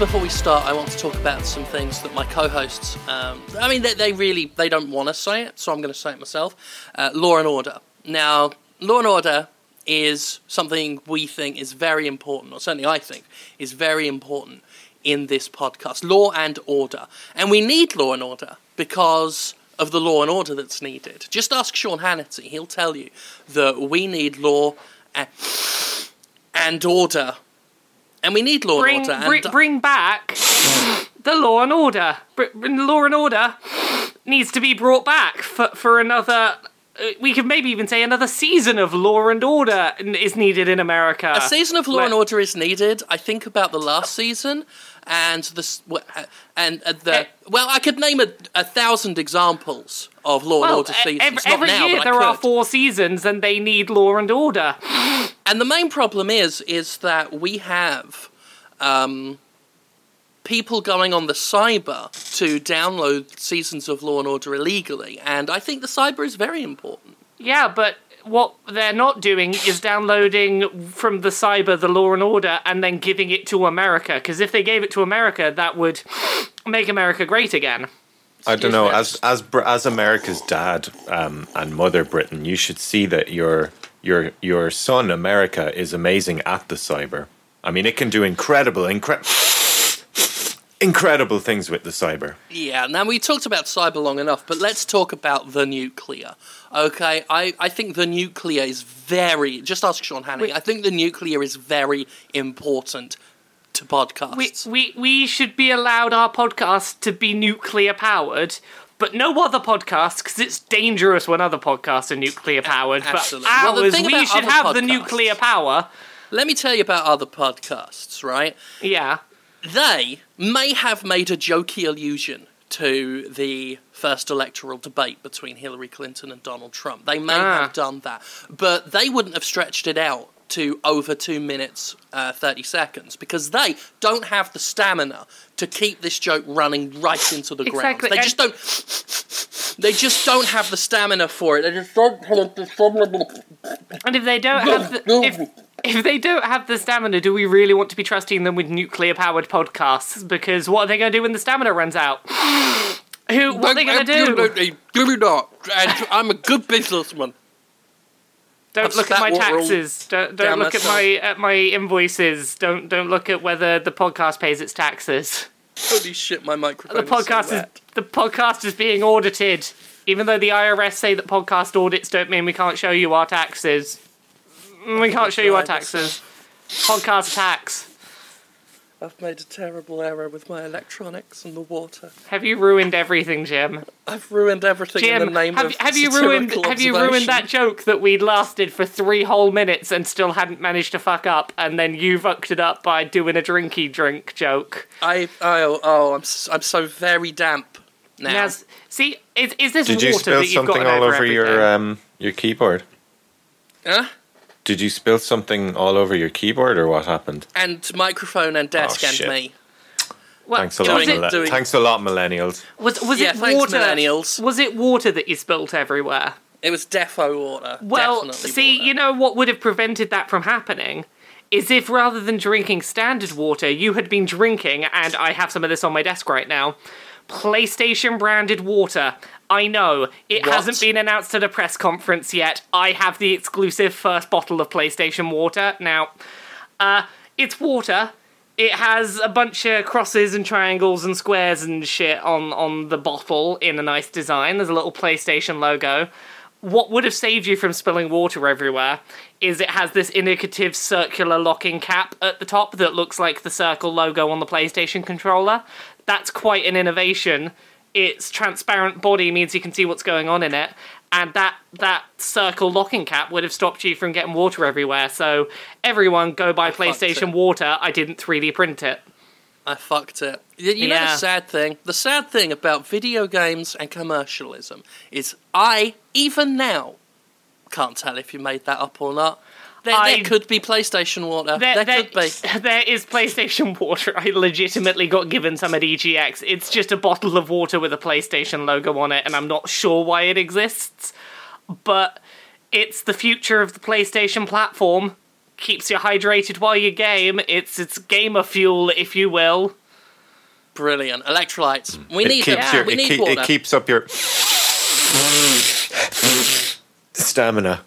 before we start, I want to talk about some things that my co-hosts. Um, I mean, they, they really they don't want to say it, so I'm going to say it myself. Uh, law and order. Now, law and order is something we think is very important, or certainly I think is very important in this podcast. Law and order, and we need law and order because of the law and order that's needed. Just ask Sean Hannity; he'll tell you that we need law and order and we need law Bring, and order. bring, and bring back the law and order. Br- law and order needs to be brought back for, for another. uh, We could maybe even say another season of Law and Order is needed in America. a season of Law and Order is needed. I think about the last season and the uh, and uh, the Eh. well, I could name a, a thousand examples of Law and Order e- seasons. every, Not every now, year there are four seasons, and they need Law and Order. And the main problem is is that we have um, people going on the cyber to download seasons of Law and Order illegally, and I think the cyber is very important. Yeah, but what they're not doing is downloading from the cyber the Law and Order and then giving it to America. Because if they gave it to America, that would make America great again. I don't know. me. As as as America's dad um, and mother, Britain, you should see that your your your son America is amazing at the cyber. I mean, it can do incredible, incre- incredible things with the cyber. Yeah, now we talked about cyber long enough, but let's talk about the nuclear. Okay, I, I think the nuclear is very. Just ask Sean Hannity. Wait. I think the nuclear is very important to podcasts. We, we, we should be allowed our podcast to be nuclear powered, but no other podcast because it's dangerous when other podcasts are nuclear powered. But absolutely. Well, the ours, thing we should other have the nuclear power. Let me tell you about other podcasts, right? Yeah. They may have made a jokey allusion to the first electoral debate between Hillary Clinton and Donald Trump. They may Ah. have done that, but they wouldn't have stretched it out to over two minutes, uh, 30 seconds, because they don't have the stamina to keep this joke running right into the Exactly, ground. They just don't. They just don't have the stamina for it. They just don't have the stamina. And if they don't have the, if, if they don't have the stamina, do we really want to be trusting them with nuclear powered podcasts? Because what are they going to do when the stamina runs out? Who? What are they going to do? Absolutely, not. And I'm a good businessman. Don't That's look at my what we're all taxes. Don't don't look at my at my invoices. Don't don't look at whether the podcast pays its taxes. Holy shit, my microphone. The podcast is, so is the podcast is being audited. Even though the IRS say that podcast audits don't mean we can't show you our taxes. Mm, We can't show you our taxes. Podcast tax. I've made a terrible error with my electronics and the water. Have you ruined everything, Jim? I've ruined everything in the name have, of have you ruined have you ruined that joke that we'd lasted for three whole minutes and still hadn't managed to fuck up, and then you fucked it up by doing a drinky drink joke? I oh oh I'm s- I'm so very damp now. Now, see, is, is this Did water you spill that you've something gotten all over, over your um your keyboard? Huh? Did you spill something all over your keyboard, or what happened? And microphone and desk Oh, and shit. me. Well, Thanks a lot, it- mille- doing- thanks a lot, millennials. Was was Yeah, it thanks, water? millennials. Was it water that you spilt everywhere? It was defo water. Well, Definitely see, water. you know what would have prevented that from happening is if rather than drinking standard water, you had been drinking, and I have some of this on my desk right now, PlayStation branded water. I know it What? hasn't been announced at a press conference yet. I have the exclusive first bottle of PlayStation water now. Uh, it's water. It has a bunch of crosses and triangles and squares and shit on on the bottle in a nice design. There's a little PlayStation logo. What would have saved you from spilling water everywhere is it has this indicative circular locking cap at the top that looks like the circle logo on the PlayStation controller. That's quite an innovation. Its transparent body means you can see what's going on in it, and that that circle locking cap would have stopped you from getting water everywhere. So everyone go buy fucked PlayStation. Water. I didn't 3D print it. I fucked it. You you know Yeah. the sad thing? The sad thing about video games and commercialism is I, even now, can't tell if you made that up or not. There, I- there could be PlayStation Water. There, There, there- could be. there is PlayStation Water. I legitimately got given some at EGX. It's just a bottle of water with a PlayStation logo on it, and I'm not sure why it exists. But it's the future of the PlayStation platform. keeps you hydrated while you game. It's it's gamer fuel, if you will. Brilliant. Electrolytes. Mm. We It need them. keeps your, we it, need keep- water. it keeps up your stamina.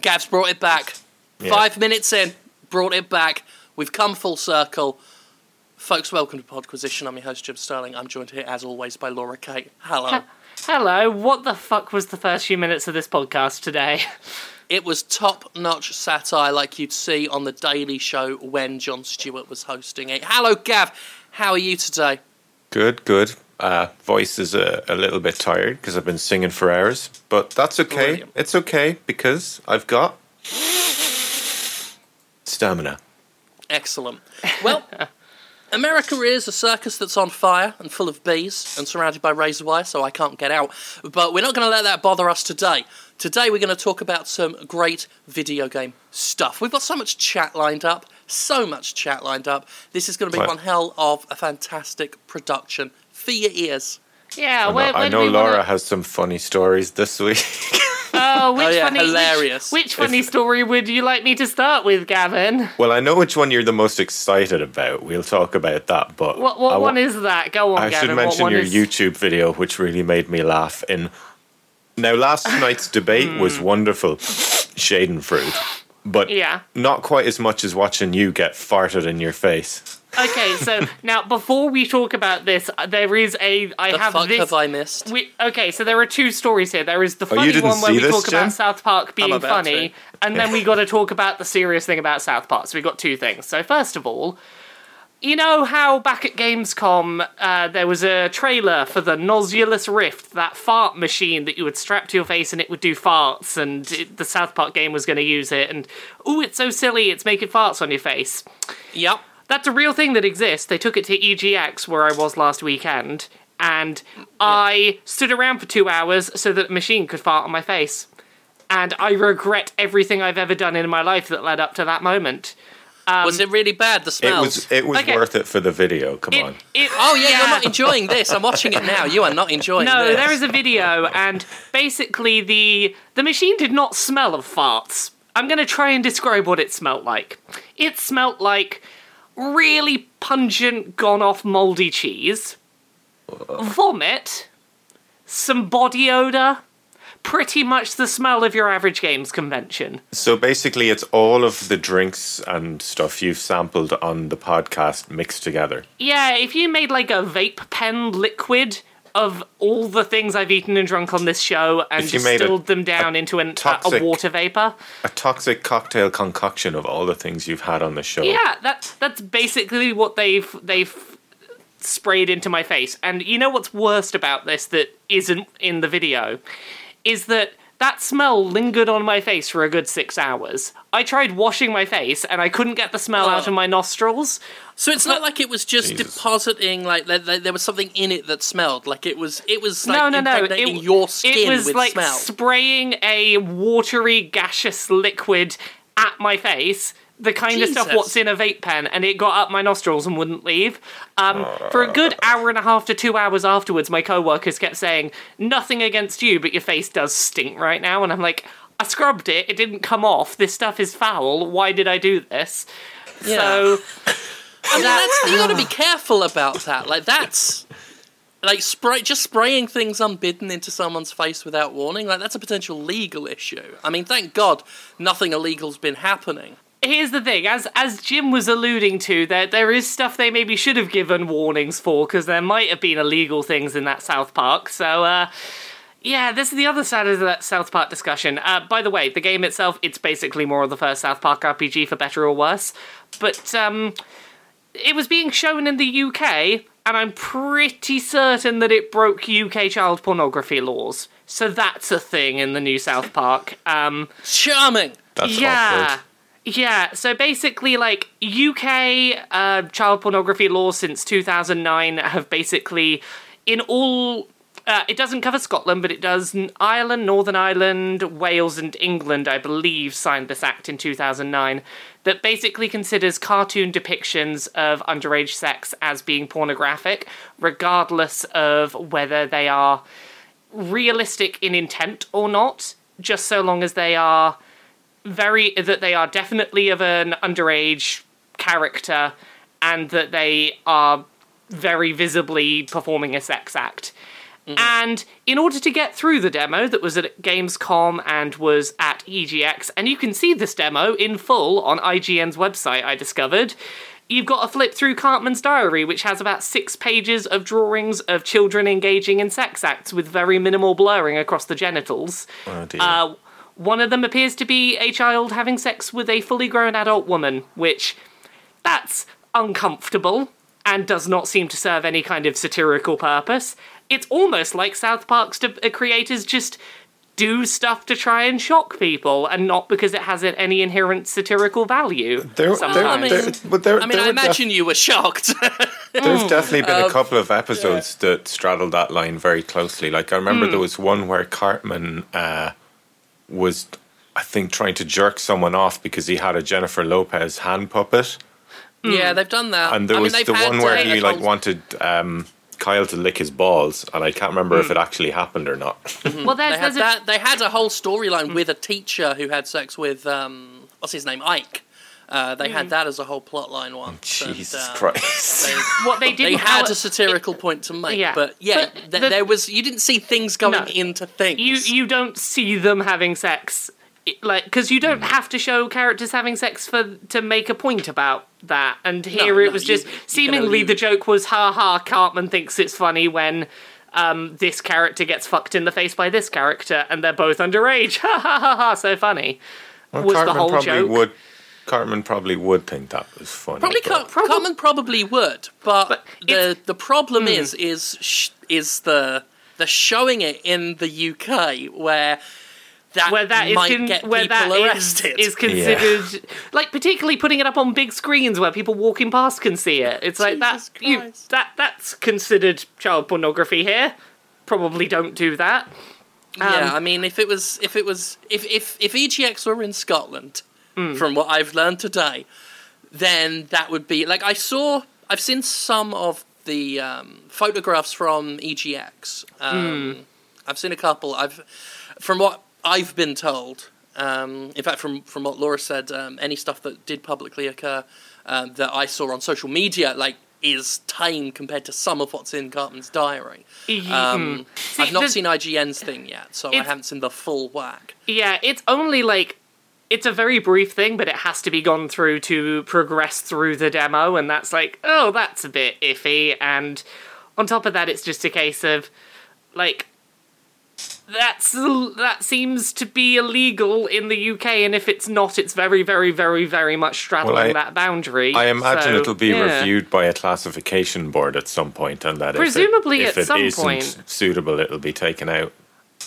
Gav's brought it back. Yeah. Five minutes in, brought it back. We've come full circle. Folks, welcome to Podquisition. I'm your host, Jim Sterling. I'm joined here, as always, by Laura Kate. Hello. Hello, what the fuck was the first few minutes of this podcast today? It was top notch satire like you'd see on The Daily Show when Jon Stewart was hosting it. Hello, Gav. How are you today? Good, good. Uh, voice is a, a little bit tired because I've been singing for hours, but that's okay. Brilliant. It's okay because I've got stamina. Excellent. Well, America is a circus that's on fire and full of bees and surrounded by razor wire, so I can't get out. But we're not going to let that bother us today. Today, we're going to talk about some great video game stuff. We've got so much chat lined up, so much chat lined up. This is going to be Right. one hell of a fantastic production for your ears. Yeah, I know, where, where do know Laura Wanna... has some funny stories this week. Oh, oh, which Oh, yeah, funny, hilarious. Which, funny story would you like me to start with, Gavin? well, I know which one you're the most excited about. We'll talk about that, but What what I one is that? Go on, I Gavin. should mention your is... YouTube video, which really made me laugh. In now, last night's debate hmm. was wonderful, Schadenfreude, but Yeah. not quite as much as watching you get farted in your face. Okay, so now before we talk about this, uh, there is a I The have fuck this. have I missed? We, okay, so there are two stories here. There is the Oh, funny didn't one where we this, talk Jen? about South Park being funny, to. and then we got to talk about the serious thing about South Park. So we've got two things. So first of all, you know how back at Gamescom uh, there was a trailer for the Nosulus Rift, that fart machine that you would strap to your face and it would do farts, and it, the South Park game was going to use it, and oh, it's so silly, it's making farts on your face. Yep. That's a real thing that exists. They took it to EGX, where I was last weekend, and I stood around for two hours so that the machine could fart on my face. And I regret everything I've ever done in my life that led up to that moment. was it um, really bad? The It smells? was it was Okay. worth it for the video. Come It, on. it, Oh yeah, you're not enjoying this. I'm watching it now. You are not enjoying this. No, this. there is a video, and basically the the machine did not smell of farts. I'm gonna try and describe what it smelt like. It smelt like really pungent, gone off moldy cheese, vomit, some body odor, pretty much the smell of your average games convention. So basically, it's all of the drinks and stuff you've sampled on the podcast mixed together. Yeah, if you made like a vape pen liquid of all the things I've eaten and drunk on this show and If you made a- distilled them down into an, a, a toxic- water vapor. A toxic cocktail concoction of all the things you've had on the show. Yeah, that that's basically what they've they've sprayed into my face. And you know what's worst about this that isn't in the video is that that smell lingered on my face for a good six hours. I tried washing my face and I couldn't get the smell out Oh. of my nostrils. So it's not like it was just Jesus. depositing like there, there, there was something in it that smelled. Like it was it was like no, no, no. It, your skin it was with like smell. spraying a watery, gaseous liquid at my face. The kind of stuff what's in a vape pen, and it got up my nostrils and wouldn't leave. Um, for a good hour and a half to two hours afterwards, my co-workers kept saying, "Nothing against you, but your face does stink right now." And I'm like, "I scrubbed it. It didn't come off. This stuff is foul. Why did I do this?" Yeah. So I mean, that's, you got to be careful about that. Like that's like spray just spraying things unbidden into someone's face without warning. Like that's a potential legal issue. I mean, thank God nothing illegal's been happening. Here's the thing as as jim was alluding to there there is stuff they maybe should have given warnings for because there might have been illegal things in that south park so uh yeah, this is the other side of that South Park discussion. Uh, by the way, the game itself, it's basically more of the first South Park RPG, for better or worse. But um, it was being shown in the UK, and I'm pretty certain that it broke UK child pornography laws. So that's a thing in the new South Park. Um, Charming. That's yeah. awkward. Yeah, so basically, like, UK uh, child pornography laws since 2009 have basically, in all. Uh, it doesn't cover Scotland, but it does Ireland, Northern Ireland, Wales, and England, I believe, signed this act in 2009 that basically considers cartoon depictions of underage sex as being pornographic, regardless of whether they are realistic in intent or not, just so long as they are very that they are definitely of an underage character and that they are very visibly performing a sex act. And in order to get through the demo that was at Gamescom and was at EGX, and you can see this demo in full on IGN's website, I discovered, you've got to flip through Cartman's diary, which has about six pages of drawings of children engaging in sex acts with very minimal blurring across the genitals. Oh dear. Uh, one of them appears to be a child having sex with a fully grown adult woman, which that's uncomfortable and does not seem to serve any kind of satirical purpose. It's almost like South Park's de- uh, creators just do stuff to try and shock people and not because it has any inherent satirical value. there, there. I mean- there, but there, I mean, there I were def- imagine you were shocked. There's definitely been Um, a couple of episodes that straddle that line very closely. Like I remember Hmm. there was one where Cartman uh, was, I think, trying to jerk someone off because he had a Jennifer Lopez hand puppet, yeah, they've done that. and there I was they've the one where he like whole- wanted um, Kyle to lick his balls, and I can't remember Hmm. if it actually happened or not. Well, there's, They had a that. They had a whole storyline with a teacher who had sex with um, what's his name, Ike. Uh, they had that as a whole plot line once. and, Jesus uh, Christ! They, what they they didn't had a satirical point to make, Yeah. but yeah, But th- the- there was you didn't see things going No. into things. you you don't see them having sex i- like because you don't have to show characters having sex for to make a point about that and here it no, was you- just you seemingly only- the joke was ha ha cartman thinks it's funny when um, this character gets fucked in the face by this character and they're both underage ha ha ha ha so funny Well, was the whole probably joke. would. Cartman probably would think that was funny. Probably, but- Car- Cartman probably would, but, But the the problem is is sh- is the the showing it in the UK where that where that is might con- get where people that is, arrested. is considered like particularly putting it up on big screens where people walking past can see it. It's like that you that that's considered child pornography here. Probably don't do that. yeah, um, I mean, if it was if it was if if if EGX were in Scotland, Hmm. from what I've learned today, then that would be like I saw. I've seen some of the um, photographs from EGX. Um, Hmm. I've seen a couple. I've from what I've been told. Um, in fact, from from what Laura said, um, any stuff that did publicly occur um, that I saw on social media, like, is tame compared to some of what's in Cartman's diary. Um, See, I've not seen IGN's thing yet, so I haven't seen the full whack. Yeah, it's only like it's a very brief thing, but it has to be gone through to progress through the demo, and that's like, oh, that's a bit iffy. And on top of that, it's just a case of like that's that seems to be illegal in the UK, and if it's not, it's very, very, very, very much straddling Well, I- that boundary. I imagine So, it'll be yeah. reviewed by a classification board at some point, and that Presumably if it, if at it some isn't point. suitable, it'll be taken out.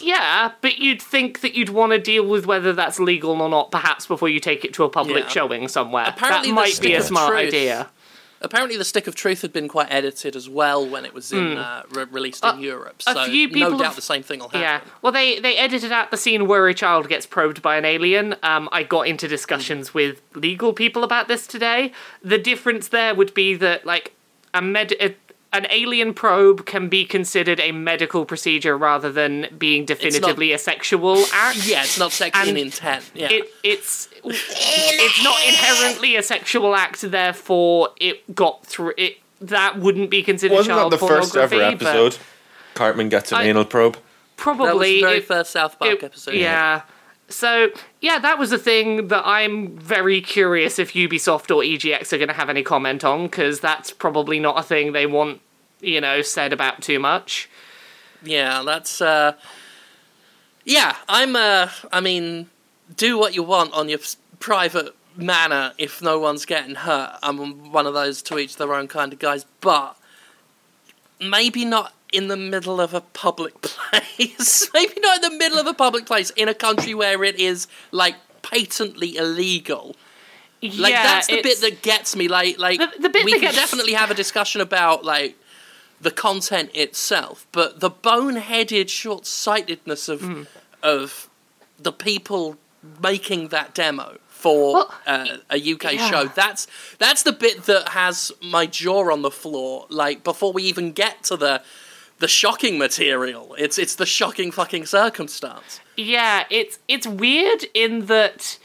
Yeah, but you'd think that you'd want to deal with whether that's legal or not, perhaps before you take it to a public Yeah. showing somewhere. Apparently that might be a smart truth- idea. Apparently, the Stick of Truth had been quite edited as well when it was in uh, re- released in Europe. Hmm. a So few no people doubt have- the same thing will happen. Yeah. Well, they they edited out the scene where a child gets probed by an alien. Um, I got into discussions with legal people about this today. The difference there would be that like a med. A, an alien probe can be considered a medical procedure rather than being definitively a sexual act. Yeah, it's not sexual in intent. Yeah. It it's it's not inherently a sexual act, therefore it got through it. That wouldn't be considered Wasn't that child the first ever pornography, episode? Cartman gets an I- anal probe. Probably that was the very it- first South Park it- episode. Yeah. So yeah, that was a thing that I'm very curious if Ubisoft or EGX are going to have any comment on because that's probably not a thing they want, you know, said about too much. Yeah, that's. Uh, yeah, I'm. Uh, I mean, do what you want on your private manner if no one's getting hurt. I'm one of those to each their own kind of guys, but maybe not in the middle of a public place. maybe not in the middle of a public place in a country where it is like patently illegal. Like yeah, that's the bit that gets me. Like, like The- the bit we that can gets- definitely have a discussion about like the content itself, but the boneheaded short-sightedness of Hmm. of the people making that demo for Well, uh, a UK yeah. show. That's that's the bit that has my jaw on the floor. Like before we even get to the the shocking material, it's it's the shocking fucking circumstance. Yeah, it's it's weird in that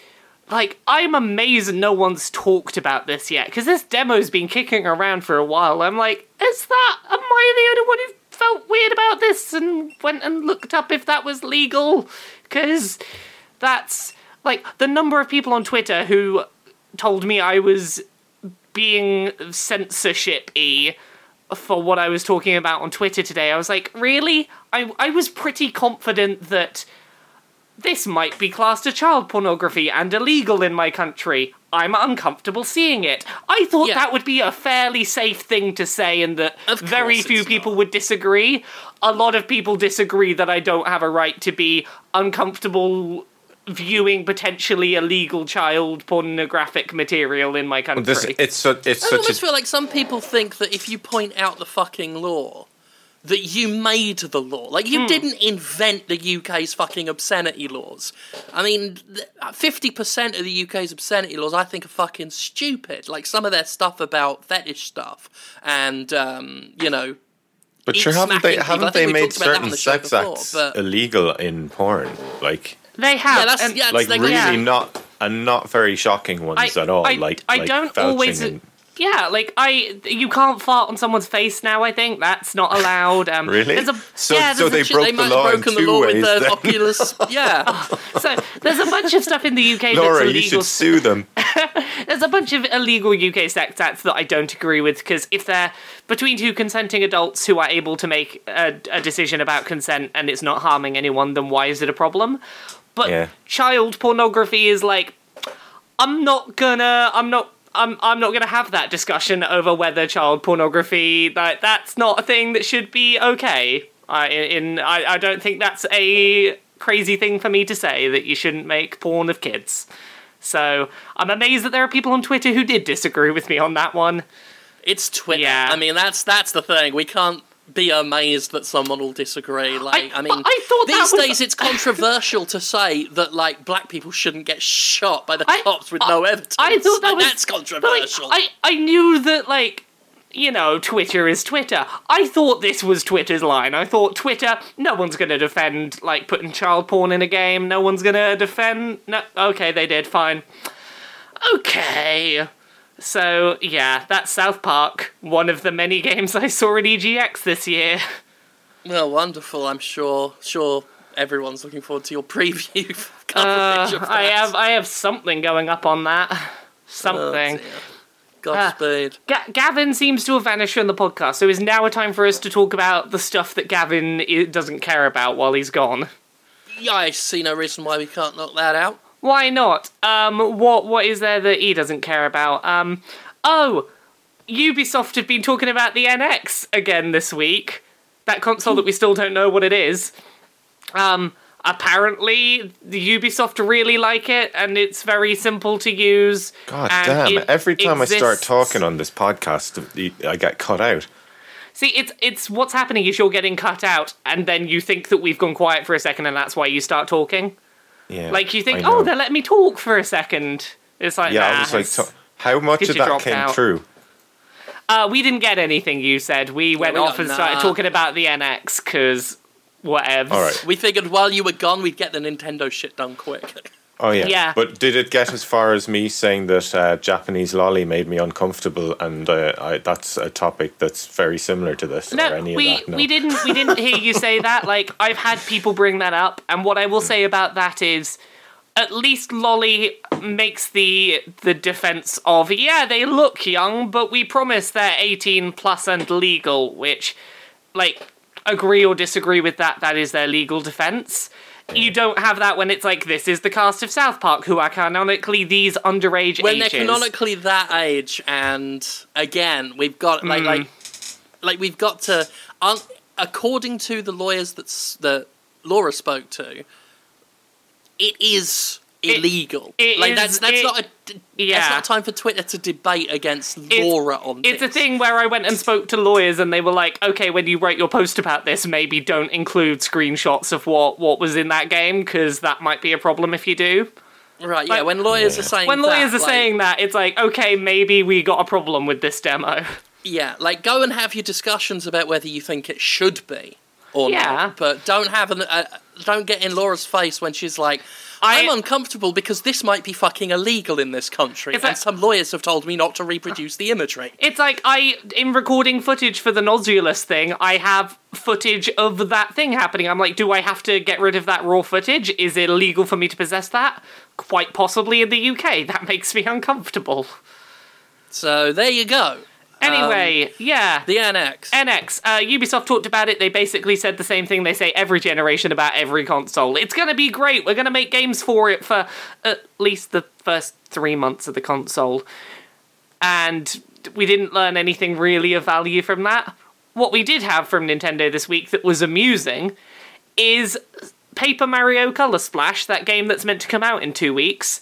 like I'm amazed no one's talked about this yet because this demo's been kicking around for a while. I'm like, is that am I the only one who felt weird about this and went and looked up if that was legal? Because that's like the number of people on Twitter who told me I was being censorship y for what I was talking about on Twitter today. I was like, really? I I was pretty confident that this might be classed as child pornography and illegal in my country. I'm uncomfortable seeing it. I thought Yeah. that would be a fairly safe thing to say and that very few people not. would disagree. A lot of people disagree that I don't have a right to be uncomfortable viewing potentially illegal child pornographic material in my country. This, it's so, it's I such almost a feel like some people think that if you point out the fucking law, that you made the law. Like you didn't invent the UK's fucking obscenity laws. I mean, fifty percent of the UK's obscenity laws I think are fucking stupid. Like some of their stuff about fetish stuff and um, you know But sure, haven't they smacking people. I haven't they made talked about that on certain the sex before, acts but- illegal in porn? Like, they have. Yeah, that's- and- yeah, like like- really yeah. not and not very shocking ones I- at all. I- like, I like don't always- and- Yeah, like I, you can't fart on someone's face now. I think that's not allowed. Um, Really? There's a, So- yeah, so they a, broke they the law broken the law with ways the then. Oculus. Yeah. so there's a bunch of stuff in the UK Laura, that's you illegal. should sue them. There's a bunch of illegal UK sex acts that I don't agree with because if they're between two consenting adults who are able to make a, a decision about consent and it's not harming anyone, then why is it a problem? But Yeah. child pornography is like, I'm not gonna, I'm not. I'm, I'm not going to have that discussion over whether child pornography like that's not a thing that should be okay. I in I, I don't think that's a crazy thing for me to say that you shouldn't make porn of kids. So I'm amazed that there are people on Twitter who did disagree with me on that one. It's Twitter. Yeah. I mean, that's that's the thing. We can't be amazed that someone will disagree. Like, I- I, mean, I thought these was- days it's controversial to say that like black people shouldn't get shot by the I- cops with no evidence. I thought that was that's but, like, controversial. I I knew that like you know Twitter is Twitter. I thought this was Twitter's line. I thought Twitter, no one's gonna defend like putting child porn in a game. No one's gonna defend. No, okay, they did. Fine. Okay. So yeah, that's South Park, one of the many games I saw at EGX this year. well, wonderful. I'm sure. Sure, everyone's looking forward to your preview Uh, coverage. I have I have something going up on that. Oh, Something. dear. Godspeed. Ga- Gavin seems to have vanished from the podcast, so is now a time for us to talk about the stuff that Gavin i- doesn't care about while he's gone. yeah, I see no reason why we can't knock that out. Why not? Um, what what is there that he doesn't care about? Um, oh, Ubisoft have been talking about the NX again this week. That console that we still don't know what it is. Um, apparently, the Ubisoft really like it, and it's very simple to use. God damn! Every time I start talking on this podcast, I get cut out. See, it's it's what's happening is you're getting cut out, and then you think that we've gone quiet for a second, and that's why you start talking. Yeah, Like you think, oh, they're letting me talk for a second. It's like, yeah. nah, I was like, so- how much of that came out. true? uh, we didn't get anything. You said we went we off got- and started nah. talking about the NX because whatever. All right. We figured while you were gone, we'd get the Nintendo shit done quick. Oh yeah. Yeah. But did it get as far as me saying that uh, Japanese loli made me uncomfortable, and uh, I, that's a topic that's very similar to this or No, any we? No. we didn't we didn't hear you say that. Like I've had people bring that up, and what I will say about that is, at least Loli makes the the defense of yeah they look young, but we promise they're eighteen plus and legal, which, like, agree or disagree with that. That is their legal defense. You don't have that when it's like this is the cast of South Park who are canonically these underage when ages. they're canonically that age, and again, we've got like mm. like like we've got to, un, according to the lawyers that's that Laura spoke to, it is illegal. it like is- that's that's it- not a yeah. that's not time for Twitter to debate against Laura on It's a thing where I went and spoke to lawyers, and they were like, "Okay, when you write your post about this, maybe don't include screenshots of what what was in that game, because that might be a problem if you do." Right? Yeah. When lawyers are saying When lawyers that, are like, saying that, it's like, okay, maybe we got a problem with this demo. yeah, like go and have your discussions about whether you think it should be. or Yeah. not. But don't have an uh, don't get in Laura's face when she's like. I- I'm uncomfortable because this might be fucking illegal in this country, and some lawyers have told me not to reproduce the imagery. It's like I, in recording footage for the Nosulus thing, I have footage of that thing happening. I'm like, do I have to get rid of that raw footage? Is it illegal for me to possess that? Quite possibly in the UK. That makes me uncomfortable. So there you go. Anyway, yeah. The NX. NX, uh, Ubisoft talked about it. They basically said the same thing they say every generation about every console. It's going to be great. We're going to make games for it for at least the first three months of the console. And we didn't learn anything really of value from that. What we did have from Nintendo this week that was amusing is Paper Mario Color Splash, that game that's meant to come out in two weeks.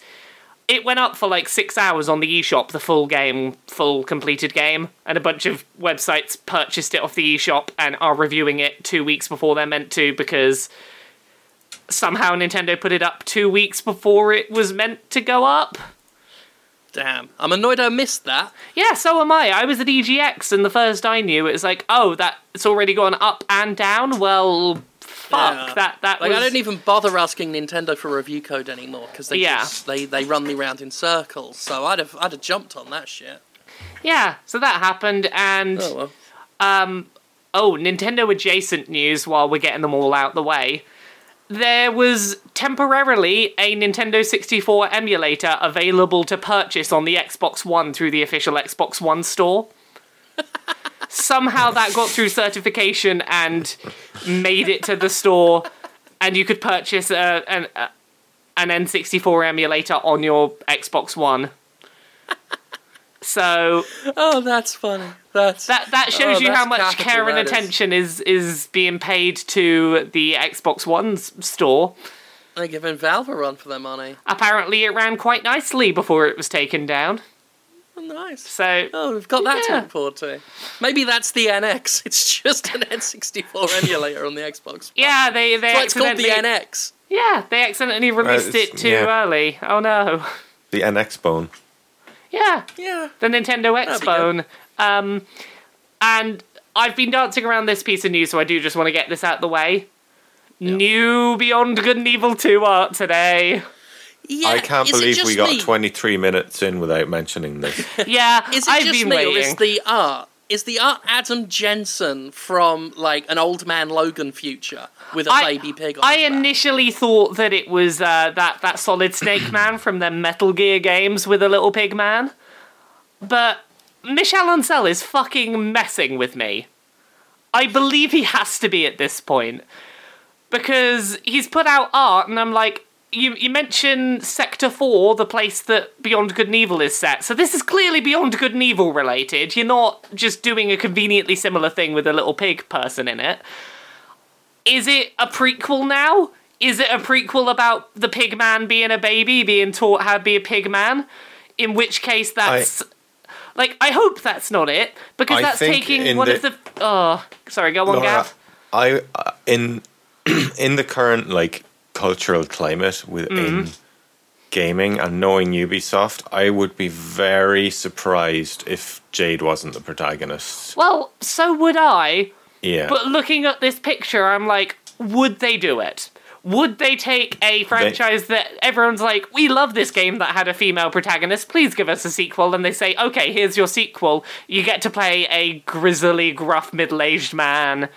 It went up for like six hours on the eShop, the full game, full completed game, and a bunch of websites purchased it off the eShop and are reviewing it two weeks before they're meant to because somehow Nintendo put it up two weeks before it was meant to go up. Damn. I'm annoyed I missed that. Yeah, so am I. I was at EGX, and the first I knew, it was like, oh, that it's already gone up and down. Well, fuck Yeah. that. That Like was I don't even bother asking Nintendo for review code anymore because they Yeah. just, they they run me round in circles. So I'd have I'd have jumped on that shit. yeah. So that happened, and Oh well. Um, oh, Nintendo adjacent news. While we're getting them all out the way, there was temporarily a Nintendo 64 emulator available to purchase on the Xbox One through the official Xbox One store. Somehow that got through certification and made it to the store, and you could purchase a, an, a, an N64 emulator on your Xbox One. So Oh, that's funny. That's that that oh, shows Oh, you how much care and that is. attention is is being paid to the Xbox One's store. They're giving Valve a run for their money. Apparently, it ran quite nicely before it was taken down. Oh, nice. So Oh, we've got that to Yeah. look forward to. Maybe that's the NX. It's just an N64 emulator on the Xbox. yeah, they they That's why it's called the accidentally NX. yeah they accidentally released it's- it too yeah. early. Oh no. The NX bone. Yeah, Yeah. the Nintendo That'd. Um, and I've been dancing around this piece of news, so I do just want to get this out of the way. New Beyond Good and Evil 2 art today. Yeah. I can't believe we got me? 23 minutes in without mentioning this. Yeah, Is it I've just been me, waiting. or is the art? Is the art Adam Jensen from like an old man Logan future with a I- baby pig on I his back? initially thought that it was uh, that that Solid Snake man from the Metal Gear games with a little pig man, but Michel Ancel is fucking messing with me. I believe he has to be at this point because he's put out art, and I'm like. You, you mention Sector 4, the place that Beyond Good and Evil is set. So this is clearly Beyond Good and Evil related. You're not just doing a conveniently similar thing with a little pig person in it is it a prequel now? Is it a prequel about the pig man being a baby, being taught how to be a pig man? In which case, that's. Like, I hope that's not it, because I that's taking one the- of the. Oh, sorry, go on, Laura, Gav. I uh, in in the current like cultural climate within Mm-hmm. gaming and knowing Ubisoft, I would be very surprised if Jade wasn't the protagonist. Well, so would I, Yeah, but looking at this picture, I'm like, would they do it? Would they take a franchise that everyone's like, we love this game that had a female protagonist, please give us a sequel? And they say, okay, here's your sequel. You get to play a grizzly, gruff, middle aged man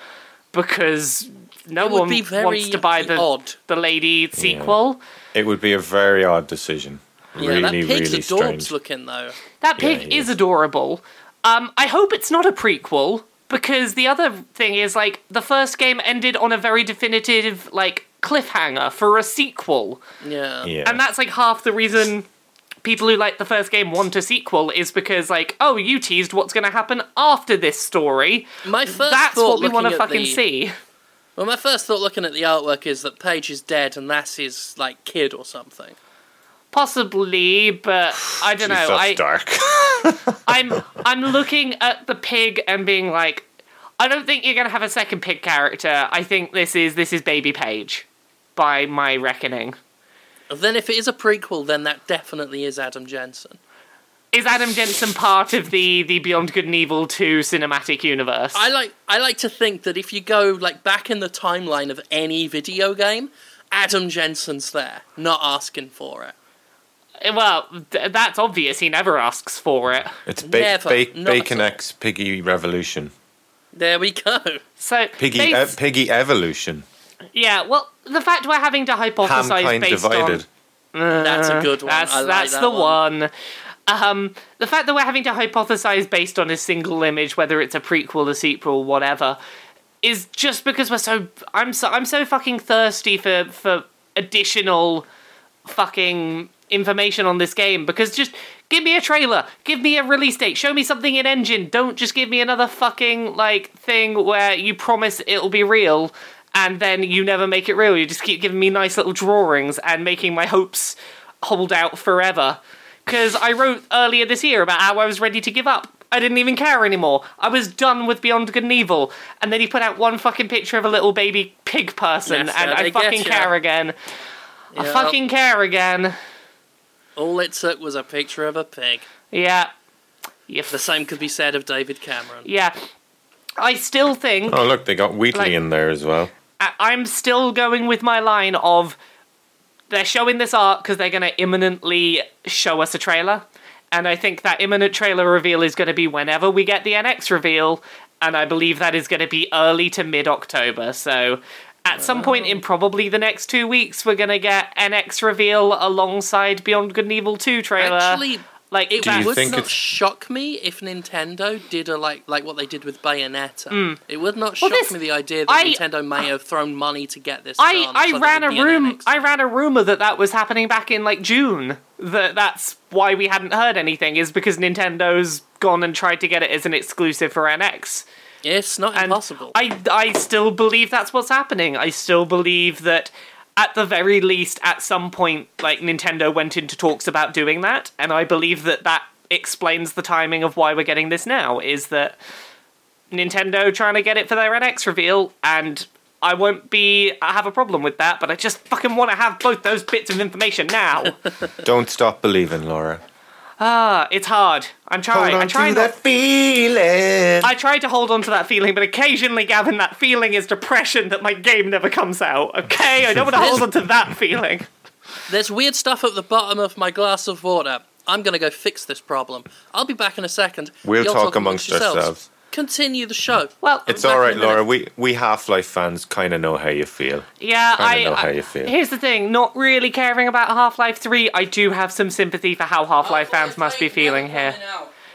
because no It would one be very wants to buy the, odd. the lady sequel. it would be a very odd decision. Yeah, really, that pig's really adorbs strange. looking though. That pig he is is. adorable. Um, I hope it's not a prequel because the other thing is like the first game ended on a very definitive like cliffhanger for a sequel, Yeah. Yeah, and that's like half the reason people who like the first game want a sequel is because like oh you teased what's going to happen after this story. My first That's thought what we want to fucking the- see. Well, my first thought looking at the artwork is that Pey'j is dead and that's his like kid or something. Possibly, but I don't Jeez, know. that's I dark. I'm I'm looking at the pig and being like, I don't think you're gonna have a second pig character. I think this is this is Baby Pey'j, by my reckoning. Then if it is a prequel, then that definitely is Adam Jensen. Is Adam Jensen part of the the Beyond Good and Evil 2 cinematic universe? I like I like to think that if you go like back in the timeline of any video game, Adam Jensen's there, not asking for it. Eh, well, th- that's obvious. He never asks for it. It's ba- Never, ba- Bacon. X Piggy Revolution. There we go. So Piggy bas- e- Piggy Evolution. yeah. Well, the fact we're having to hypothesize Mankind based divided. on That's a good one. That's I like that's that the one. one. Um, the fact that we're having to hypothesize based on a single image, whether it's a prequel, a sequel, whatever, is just because we're so. I'm so I'm so fucking thirsty for for additional fucking information on this game because just give me a trailer, give me a release date, show me something in engine. Don't just give me another fucking like thing where you promise it'll be real and then you never make it real. You just keep giving me nice little drawings and making my hopes hold out forever. Because I wrote earlier this year about how I was ready to give up. I didn't even care anymore. I was done with Beyond Good and Evil. And then he put out one fucking picture of a little baby pig person, Yes, and I fucking care again. I fucking care again. All it took was a picture of a pig. Yeah. You The same could be said of David Cameron. yeah. I still think Oh look, they got Wheatley Like- in there as well. I- I'm still going with my line of they're showing this art because they're going to imminently show us a trailer. And I think that imminent trailer reveal is going to be whenever we get the NX reveal. And I believe that is going to be early to mid October. So at some point in probably the next two weeks, we're going to get NX reveal alongside Beyond Good and Evil 2 trailer. Actually, like it Do you would think not it's- shock me if Nintendo did a like like what they did with Bayonetta. It would not Hmm. Well, shock this- me the idea that I- Nintendo may have thrown money to get this. I, done I so that ran a it'd be an room NX. I ran a rumor that that was happening back in like June that that's why we hadn't heard anything is because Nintendo's gone and tried to get it as an exclusive for NX It's not and impossible. I I still believe that's what's happening I still believe that at the very least at some point like Nintendo went into talks about doing that and I believe that that explains the timing of why we're getting this now is that Nintendo trying to get it for their NX reveal, and I won't be. I have a problem with that, but I just fucking want to have both those bits of information now. Don't stop believing, Laura. Ah, it's hard. I'm trying. I'm trying. that feeling. I try to hold on to that feeling, but occasionally, Gavin, that feeling is depression that my game never comes out. Okay, I don't want to hold on to that feeling. There's weird stuff at the bottom of my glass of water. I'm gonna go fix this problem. I'll be back in a second. We'll You'll talk amongst yourselves. ourselves. Continue the show. Well, It's back all in right, a minute. Laura. We we Half Life fans kind of know how you feel. Yeah, Kinda I, know how you feel. Here's the thing: not really caring about Half Life Three, I do have some sympathy for how Half Life fans must be feeling here.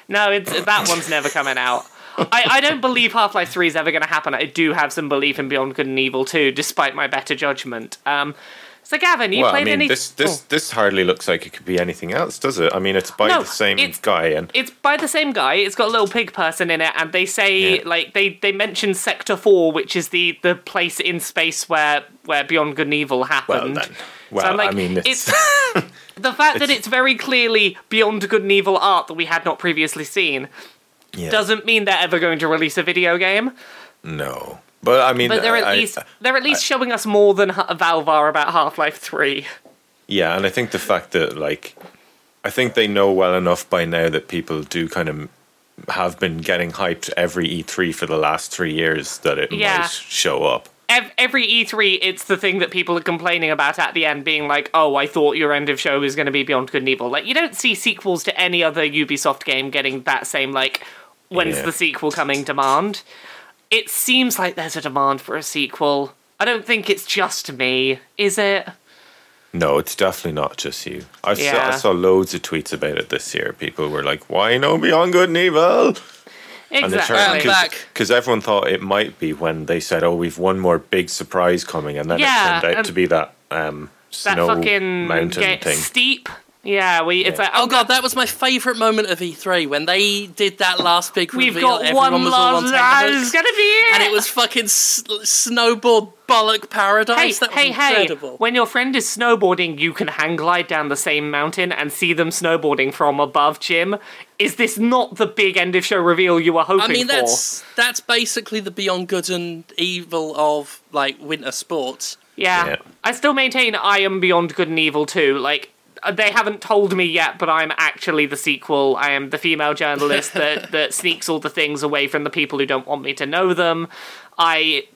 No, it's that one's never coming out. I, I don't believe Half Life 3 is ever going to happen. I do have some belief in Beyond Good and Evil 2, despite my better judgment. Um, so, Gavin, you well, I mean, any. this this Oh. this hardly looks like it could be anything else, does it? I mean, it's by No, the same it's- guy, and It's by the same guy. It's got a little pig person in it, and they say Yeah. like they they mention Sector Four, which is the the place in space where where Beyond Good and Evil well happened. then. Well, so like, I mean, it's, the fact that it's- it's very clearly Beyond Good and Evil art that we had not previously seen yeah, doesn't mean they're ever going to release a video game. no. But I mean, But they're at I- least they're at least showing us more than Valve are about Half Life Three. Yeah, and I think the fact that like I think they know well enough by now that people do kind of have been getting hyped every E3 for the last 3 years that it Yeah. might show up. Every E3, it's the thing that people are complaining about at the end, being like, "Oh, I thought your end of show was going to be Beyond Good and Evil." Like, you don't see sequels to any other Ubisoft game getting that same like, "When's Yeah. the sequel coming?" demand. It seems like there's a demand for a sequel. I don't think it's just me, is it? No, it's definitely not just you. I, saw, I saw loads of tweets about it this year. People were like, "Why no Beyond Good and Evil?" Exactly. Because everyone thought it might be when they said, "Oh, we've one more big surprise coming," and then Yeah, it turned out to be that um, that snow fucking mountain thing. steep. Yeah, we. It's Yeah. like, Oh god, that was my favourite moment of E3 when they did that last big reveal. We've got everyone one was all on last. Ah, it's gonna be it. and it was fucking s- snowboard bollock Hey, paradise. that was hey, hey! When your friend is snowboarding, you can hang glide down the same mountain and see them snowboarding from above. Jim, is this not the big end of show reveal you were hoping for? I mean, for? that's that's basically the Beyond Good and Evil of like winter sports. Yeah. Yeah. I still maintain I am beyond good and evil too. Like, they haven't told me yet, but I'm actually the sequel. I am the female journalist that that sneaks all the things away from the people who don't want me to know them. I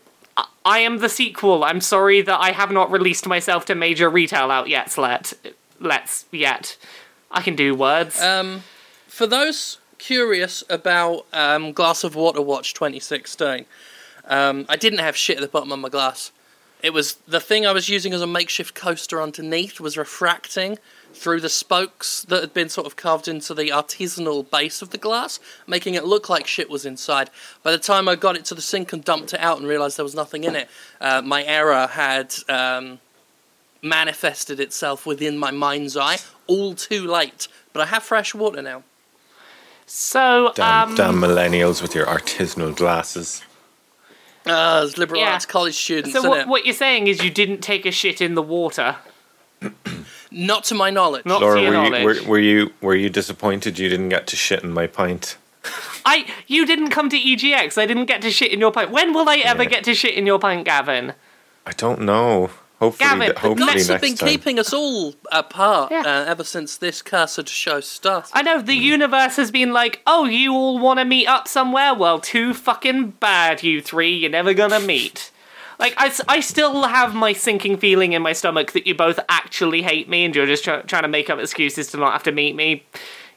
I am the sequel. I'm sorry that I have not released myself to major retail out yet. Let let's yet. I can do words. Um, for those curious about um, Glass of Water Watch 2016, um, I didn't have shit at the bottom of my glass. It was the thing I was using as a makeshift coaster underneath was refracting through the spokes that had been sort of carved into the artisanal base of the glass, making it look like shit was inside. By the time I got it to the sink and dumped it out and realized there was nothing in it, uh, my error had um, manifested itself within my mind's eye. All too late, but I have fresh water now. so, Damn, um, damn millennials with your artisanal glasses. Uh, as liberal Yeah. arts college students, so isn't what, what you're saying is you didn't take a shit in the water. Not to my knowledge. Not Laura, to your were you, were, were you were you disappointed you didn't get to shit in my pint? I you didn't come to EGX. I didn't get to shit in your pint. When will I ever Yeah. get to shit in your pint, Gavin? I don't know. Hopefully, Gavin, th- the hopefully Nuts next have been time. keeping us all apart Yeah. uh, ever since this cursed show started. I know the universe has been like, oh, you all want to meet up somewhere? Well, too fucking bad, you three. You're never gonna meet. Like, I, I still have my sinking feeling in my stomach that you both actually hate me and you're just try- trying to make up excuses to not have to meet me.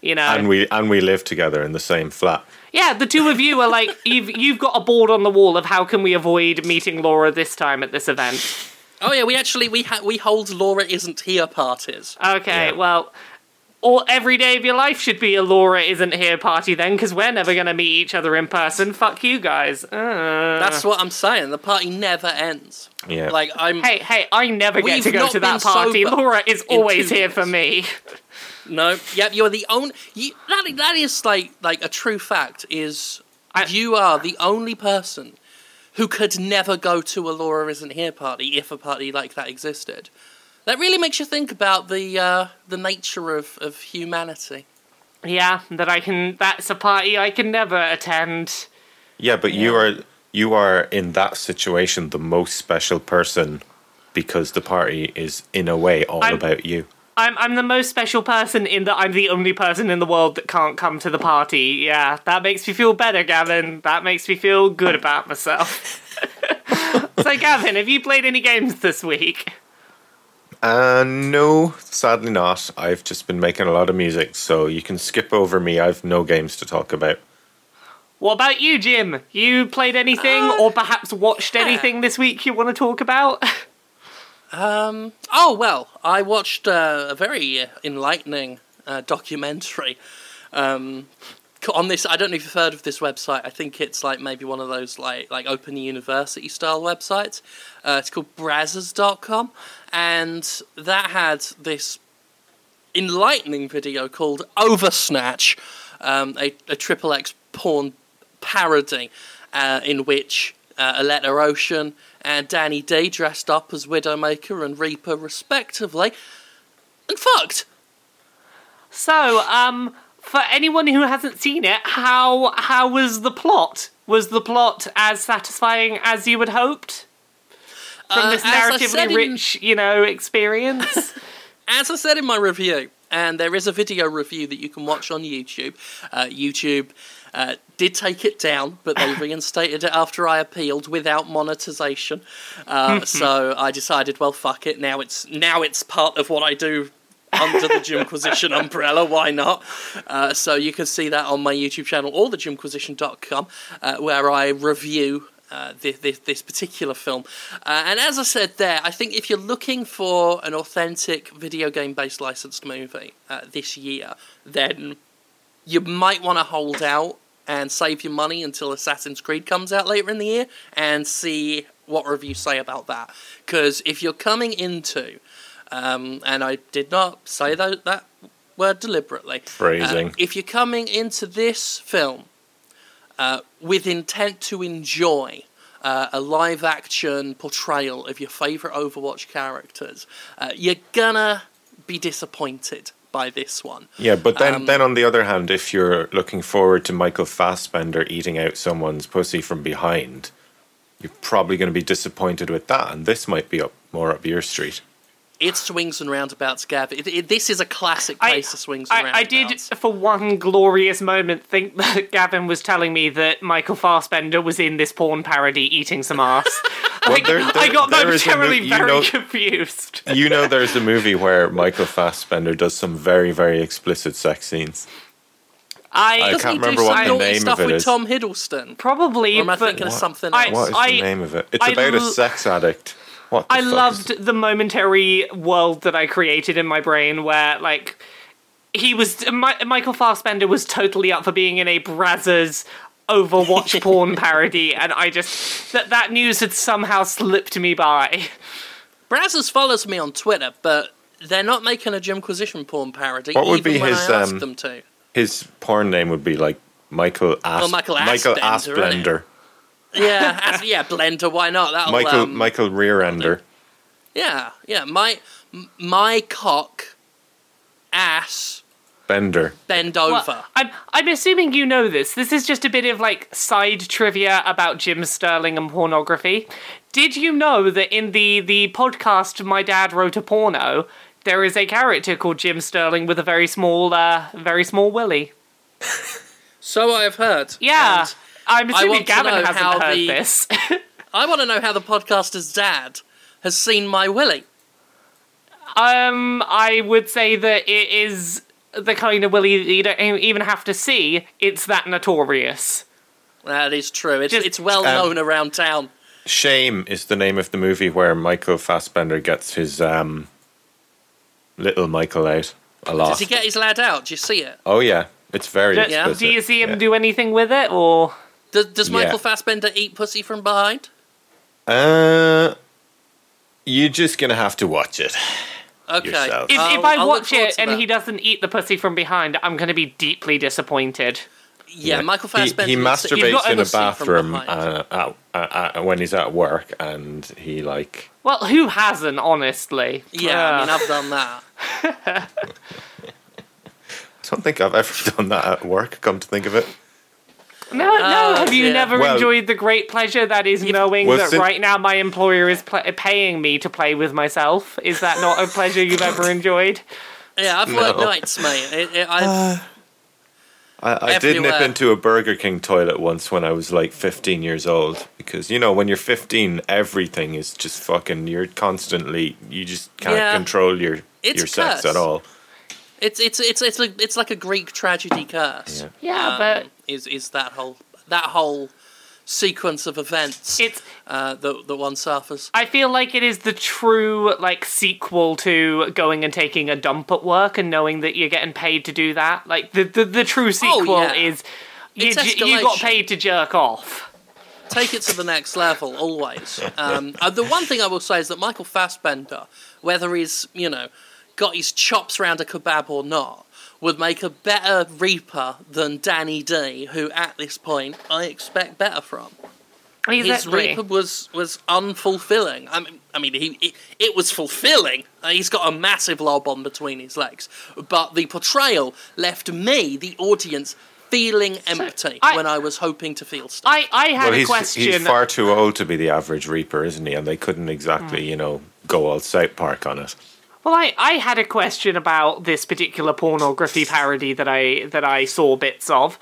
You know? and we and we live together in the same flat. yeah, the two of you are like, you've, you've got a board on the wall of how can we avoid meeting Laura this time at this event. Oh yeah, we actually we ha- we hold Laura isn't here parties. Okay, Yeah. well, all every day of your life should be a Laura isn't here party then, because we're never gonna meet each other in person. Fuck you guys. Uh. That's what I'm saying. The party never ends. Yeah. Like I'm Hey, hey, I never get We've to go to that party. Laura is always two here for me. no. Yep, you're the only. You, that that is like like a true fact. Is I- you are the only person who could never go to a Laura isn't here party if a party like that existed. That really makes you think about the uh, the nature of, of humanity. Yeah, that I can. That's a party I can never attend. Yeah, but you are you are in that situation the most special person because the party is in a way all I'm- about you. I'm I'm the most special person in that I'm the only person in the world that can't come to the party. Yeah, that makes me feel better, Gavin. That makes me feel good about myself. so, Gavin, have you played any games this week? Uh, no, sadly not. I've just been making a lot of music, so you can skip over me. I've no games to talk about. What about you, Jim? You played anything, Uh, or perhaps watched anything this week you want to talk about? Um. Oh well, I watched uh, a very uh, enlightening uh, documentary. Um, co- on this, I don't know if you've heard of this website. I think it's like maybe one of those like like Open University style websites. Uh, it's called Brazzers.com, and that had this enlightening video called Oversnatch, um, a, triple X porn parody uh, in which uh, Aletta Ocean and Danny D dressed up as Widowmaker and Reaper respectively and fucked. So, um, for anyone who hasn't seen it, how how was the plot? Was the plot as satisfying as you had hoped from Uh, this narratively in- rich, you know, experience? As I said in my review, and there is a video review that you can watch on YouTube. Uh, YouTube uh, did take it down, but they reinstated it after I appealed without monetization. Uh, so I decided, well, fuck it. Now it's now it's part of what I do under the Jimquisition umbrella. Why not? Uh, so you can see that on my YouTube channel or thejimquisition.com, uh, where I review uh, this, this, this particular film. Uh, and as I said there, I think if you're looking for an authentic video game based licensed movie uh, this year, then you might want to hold out and save your money until Assassin's Creed comes out later in the year and see what reviews say about that. Because if you're coming into, um, and I did not say that, that word deliberately, Phrasing. uh, if you're coming into this film uh, with intent to enjoy uh, a live action portrayal of your favourite Overwatch characters, uh, you're gonna be disappointed by this one. Yeah, but then, Um, then on the other hand, if you're looking forward to Michael Fassbender eating out someone's pussy from behind, you're probably going to be disappointed with that, and this might be up more up your street. It swings and roundabouts, Gav. It, it, this is a classic I, of swings and I, I did, for one glorious moment, think that Gavin was telling me that Michael Fassbender was in this porn parody eating some ass. like, there- I got there is a mo- momentarily very know- confused. You know, there's a movie where Michael Fassbender does some very, very explicit sex scenes. I, I can't remember what the name stuff of it with is. Tom Hiddleston? probably, Or am I but thinking of something I- What is I- the name of it? It's I about a l- sex addict. What? I fuck is- loved the momentary world that I created in my brain where, like, he was. Mi- Michael Fassbender was totally up for being in a Brazzers Overwatch porn parody, and I just. That, that news had somehow slipped me by. Brazzers follows me on Twitter, but they're not making a Jimquisition porn parody. What would even be his, um, them to. His porn name would be like Michael Ass. Oh, Michael Michael Assbender, isn't Assblender. Yeah, as, yeah, Blender. Why not? That'll, Michael um, Michael Rearender. Yeah, yeah. My my cock, ass, Bender. bend over. Well, I'm, I'm assuming you know this. This is just a bit of like side trivia about Jim Sterling and pornography. Did you know that in the, the podcast My Dad Wrote a Porno, there is a character called Jim Sterling with a very small, uh, very small willy? so I have heard. Yeah. And I'm assuming want to Gavin know hasn't how heard the- this. I want to know how the podcaster's dad has seen my willy. um, I would say that it is the kind of willy that you don't even have to see. It's that notorious. That is true. It's, Just- it's well Um, known around town. Shame is the name of the movie where Michael Fassbender gets his um, little Michael out a lot. Does he get his lad out? Do you see it? oh yeah, it's very Do, explicit. do you see him yeah. do anything with it, or Does, does Michael Yeah. Fassbender eat pussy from behind? Uh, you're just gonna have to watch it. Okay. Yourself. if, I'll- if I I'll watch it and that. he doesn't eat the pussy from behind, I'm going to be deeply disappointed. yeah, Michael He, Fassbender. he he's masturbates in a bathroom uh, uh, uh, uh, when he's at work, and he like Well, who hasn't, honestly? yeah, I mean, I've done that. I don't think I've ever done that at work. Come to think of it, no, no. Uh, Have you yeah. never Well- enjoyed the great pleasure that is knowing Well, that sin- right now my employer is pl- paying me to play with myself? Is that not a pleasure you've ever enjoyed? Yeah, I've worked No. nights, mate. It, it, I've, I, I did nip into a Burger King toilet once when I was like 15 years old because you know when you're 15, everything is just fucking. You're constantly you just can't Yeah. control your It's your sex cursed. at all. It's it's it's it's like it's like a Greek tragedy curse. Yeah. Yeah, um, but is is that whole that whole sequence of events it's. uh, that that one suffers. I feel like it is the true like sequel to going and taking a dump at work and knowing that you're getting paid to do that. Like the the, the true sequel Oh, yeah. is you, It's you got paid to jerk off. Take it to the next level, always. Um, uh, the one thing I will say is that Michael Fassbender, whether he's you know got his chops round a kebab or not, would make a better Reaper than Danny D, who at this point I expect better from. His Reaper was was unfulfilling. I mean, I mean, he it, it was fulfilling. He's got a massive lob on between his legs, but the portrayal left me, the audience, feeling empty I- when I was hoping to feel stuff. I, I had Well, a he's question. he's far too old to be the average Reaper, isn't he? And they couldn't exactly, hmm. you know, go all South Park on it. Well, I, I had a question about this particular pornography parody that I that I saw bits of.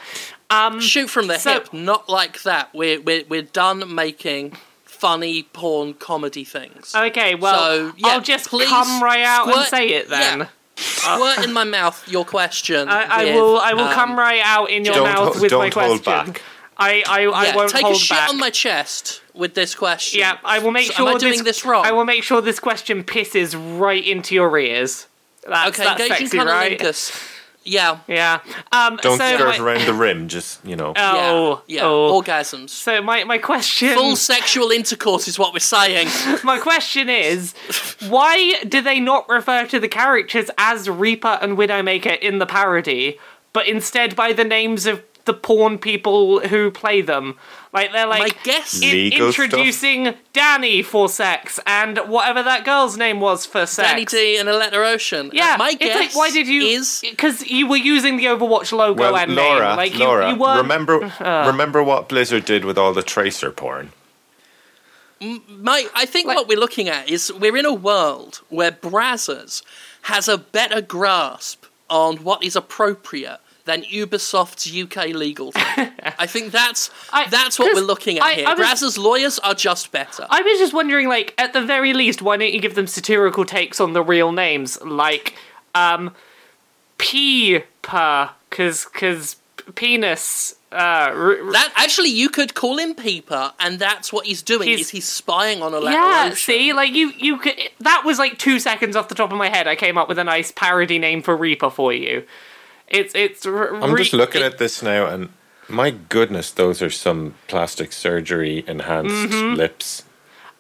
Um, Shoot from the so- hip, not like that. We're we're we're done making funny porn comedy things. okay, well, So, yeah, I'll just please come right out and say it then. yeah. Squirt in my mouth your question. I, I with, will I will um, come right out in your Don't mouth ho- with my don't hold question. Back. I I, I yeah, won't take hold a shit back. on my chest with this question. Yeah, I will make So sure Am I doing this, wrong? I will make sure this question pisses right into your ears. That's, okay, that's engaging sexy, right? cunnilingus. Yeah. Yeah. Um, Don't so skirt my, around the rim, just, you know. Oh, yeah, yeah. oh. Orgasms. So my, my question Full sexual intercourse is what we're saying. my question is why do they not refer to the characters as Reaper and Widowmaker in the parody, but instead by the names of the porn people who play them? Like they're My like guess. in- Legal stuff? introducing Danny for sex and whatever that girl's name was for sex. Danny D and Aletta Ocean. Uh, Yeah, my it's guess like why did you? is Because you were using the Overwatch logo Well, and Laura, name. Like you, Laura, you weren't. remember remember what Blizzard did with all the tracer porn? Mate, I think Like- what we're looking at is we're in a world where Brazzers has a better grasp on what is appropriate than Ubisoft's UK legal team. I think that's I- that's what we're looking at I- here. I was- lawyers are just better. I was just wondering, like, at the very least, why don't you give them satirical takes on the real names, like, um, Peeper, cause, cause penis. Uh, r- r- that actually, you could call him Peeper, and that's what he's doing. He's- is he's spying on a yeah, see, like you, you could. That was like two seconds off the top of my head. I came up with a nice parody name for Reaper for you. It's it's. r- I'm just looking it- at this now, and my goodness, those are some plastic surgery enhanced lips.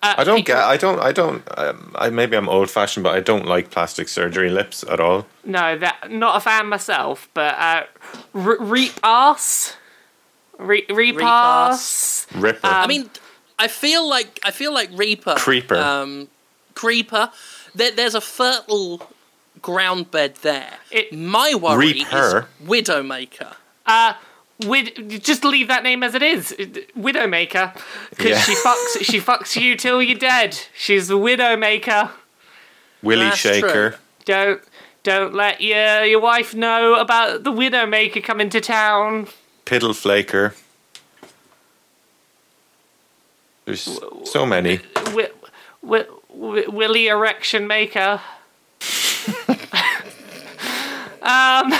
uh, I don't people- get. I don't. I don't. Um, I maybe I'm old fashioned, but I don't like plastic surgery lips at all. No, that not a fan myself, but uh, re- reap ass, re- reap Reap ass. Ripper. Um, I mean, I feel like I feel like Reaper, Creeper. um, Creeper. There, there's a fertile ground bed there. It- My worry Reaper? is Widowmaker. Uh, Wid- just leave that name as it is, Widowmaker, because Yeah. she fucks she fucks you till you're dead. She's the Widowmaker. Willy that's Shaker. true. Don't don't let your your wife know about the Widowmaker coming to town. Piddle Flaker. There's so many. Wi- wi- wi- Willy Erection Maker. Um,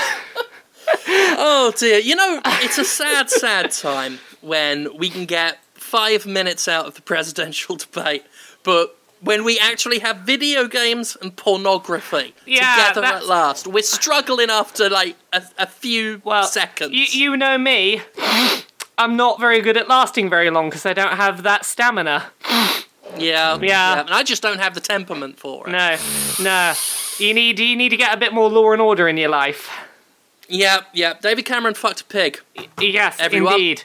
oh dear. You know, it's a sad, sad time when we can get five minutes out of the presidential debate, but when we actually have video games and pornography Yeah, together that's- at last, we're struggling after like a, a few Well, seconds. You, you know me. I'm not very good at lasting very long because I don't have that stamina. yeah, Yeah. And I just don't have the temperament for it. No, no. You need you need to get a bit more law and order in your life. Yep, yep. David Cameron fucked a pig. Yes, Everyone? indeed.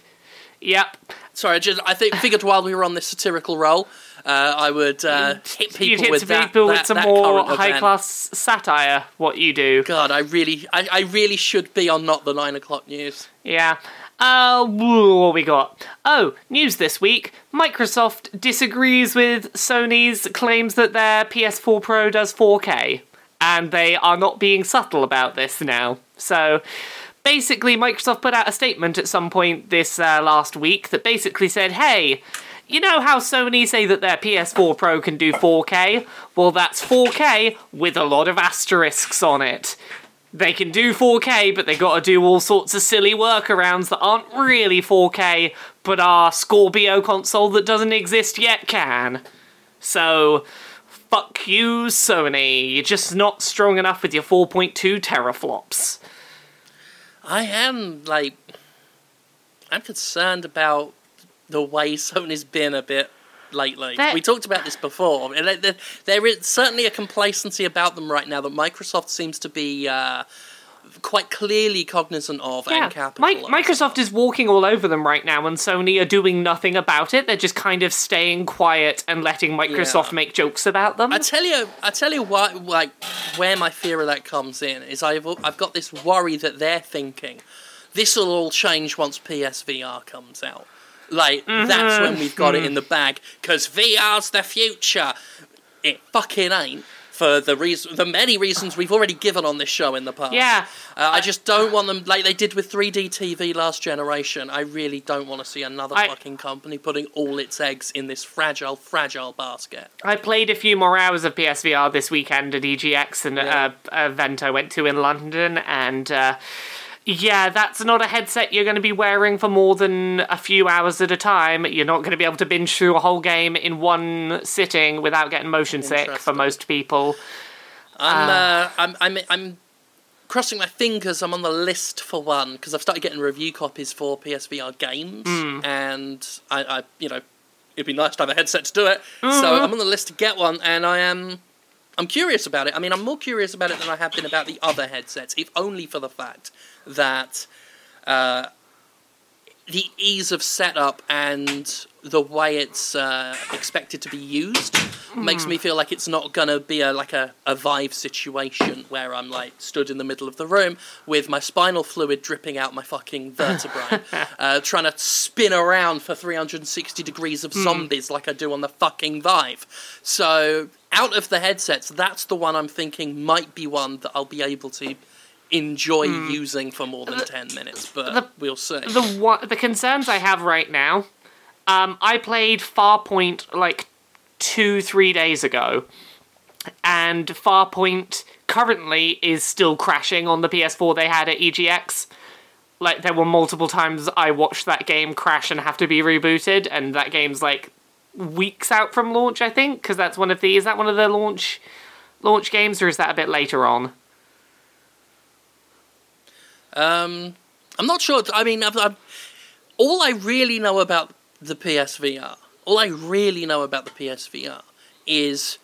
Yep. Sorry, I just I think figured while we were on this satirical roll, uh, I would uh, hit people You'd hit with some that, people that, with some that more high class satire. What you do? God, I really, I, I really should be on not the nine o'clock news. Yeah. Uh, what we got? Oh, news this week. Microsoft disagrees with Sony's claims that their PS4 Pro does 4K, and they are not being subtle about this now. So, basically, Microsoft put out a statement at some point this uh, last week that basically said, hey, you know how Sony say that their PS4 Pro can do 4K? Well, that's 4K with a lot of asterisks on it they can do 4K, but they gotta do all sorts of silly workarounds that aren't really 4K, but our Scorpio console that doesn't exist yet can. So, fuck you, Sony. You're just not strong enough with your 4.2 teraflops. I am like, I'm concerned about the way Sony's been a bit lately. That- We talked about this before, and there- there, there is certainly a complacency about them right now that Microsoft seems to be uh, quite clearly cognizant of and Mi- capitalizing. Microsoft is walking all over them right now, and Sony are doing nothing about it. They're just kind of staying quiet and letting Microsoft Yeah. make jokes about them. I tell you, I tell you what, like where my fear of that comes in is I've I've got this worry that they're thinking this will all change once PSVR comes out. Like that's when we've got it mm-hmm. in the bag because VR's the future. It fucking ain't for the reason, the many reasons we've already given on this show in the past. Yeah. uh, I just don't want them like they did with 3D TV last generation. I really don't want to see another I- fucking company putting all its eggs in this fragile, fragile basket. I played a few more hours of PSVR this weekend at EGX and Yeah. uh, event I went to in London, and uh, yeah, that's not a headset you're going to be wearing for more than a few hours at a time. You're not going to be able to binge through a whole game in one sitting without getting motion sick for most people. I'm, Ah. uh, I'm, I'm, I'm crossing my fingers. I'm on the list for one because I've started getting review copies for PSVR games, Hmm. and I, I, you know, it'd be nice to have a headset to do it. Mm-hmm. So I'm on the list to get one, and I am, I'm curious about it. I mean, I'm more curious about it than I have been about the other headsets, if only for the fact that. Uh, the ease of setup and the way it's uh, expected to be used makes me feel like it's not gonna be a like a, a Vive situation where I'm like stood in the middle of the room with my spinal fluid dripping out my fucking vertebrae, uh, trying to spin around for 360 degrees of zombies like I do on the fucking Vive. So out of the headsets, that's the one I'm thinking might be one that I'll be able to enjoy using for more than 10 minutes, but the- we'll see. the one, the concerns I have right now. Um, I played Farpoint like two, three days ago, and Farpoint currently is still crashing on the PS4 they had at EGX. Like there were multiple times I watched that game crash and have to be rebooted, and that game's like weeks out from launch. I think because that's one of the is that one of the launch launch games, or is that a bit later on? Um, I'm not sure. I mean, I've, I've, all I really know about the PSVR, all I really know about the PSVR is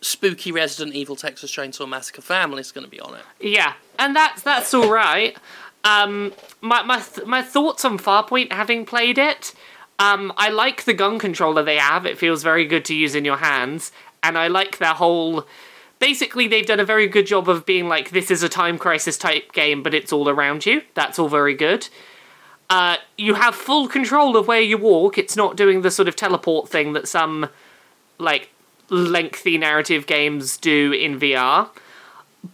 spooky Resident Evil Texas Chainsaw Massacre Family is going to be on it. Yeah, and that's that's all right. Um, my my th- my thoughts on Farpoint, having played it, um, I like the gun controller they have. It feels very good to use in your hands, and I like their whole. Basically, they've done a very good job of being like this is a time crisis type game, but it's all around you. That's all very good. Uh, you have full control of where you walk. It's not doing the sort of teleport thing that some like lengthy narrative games do in VR.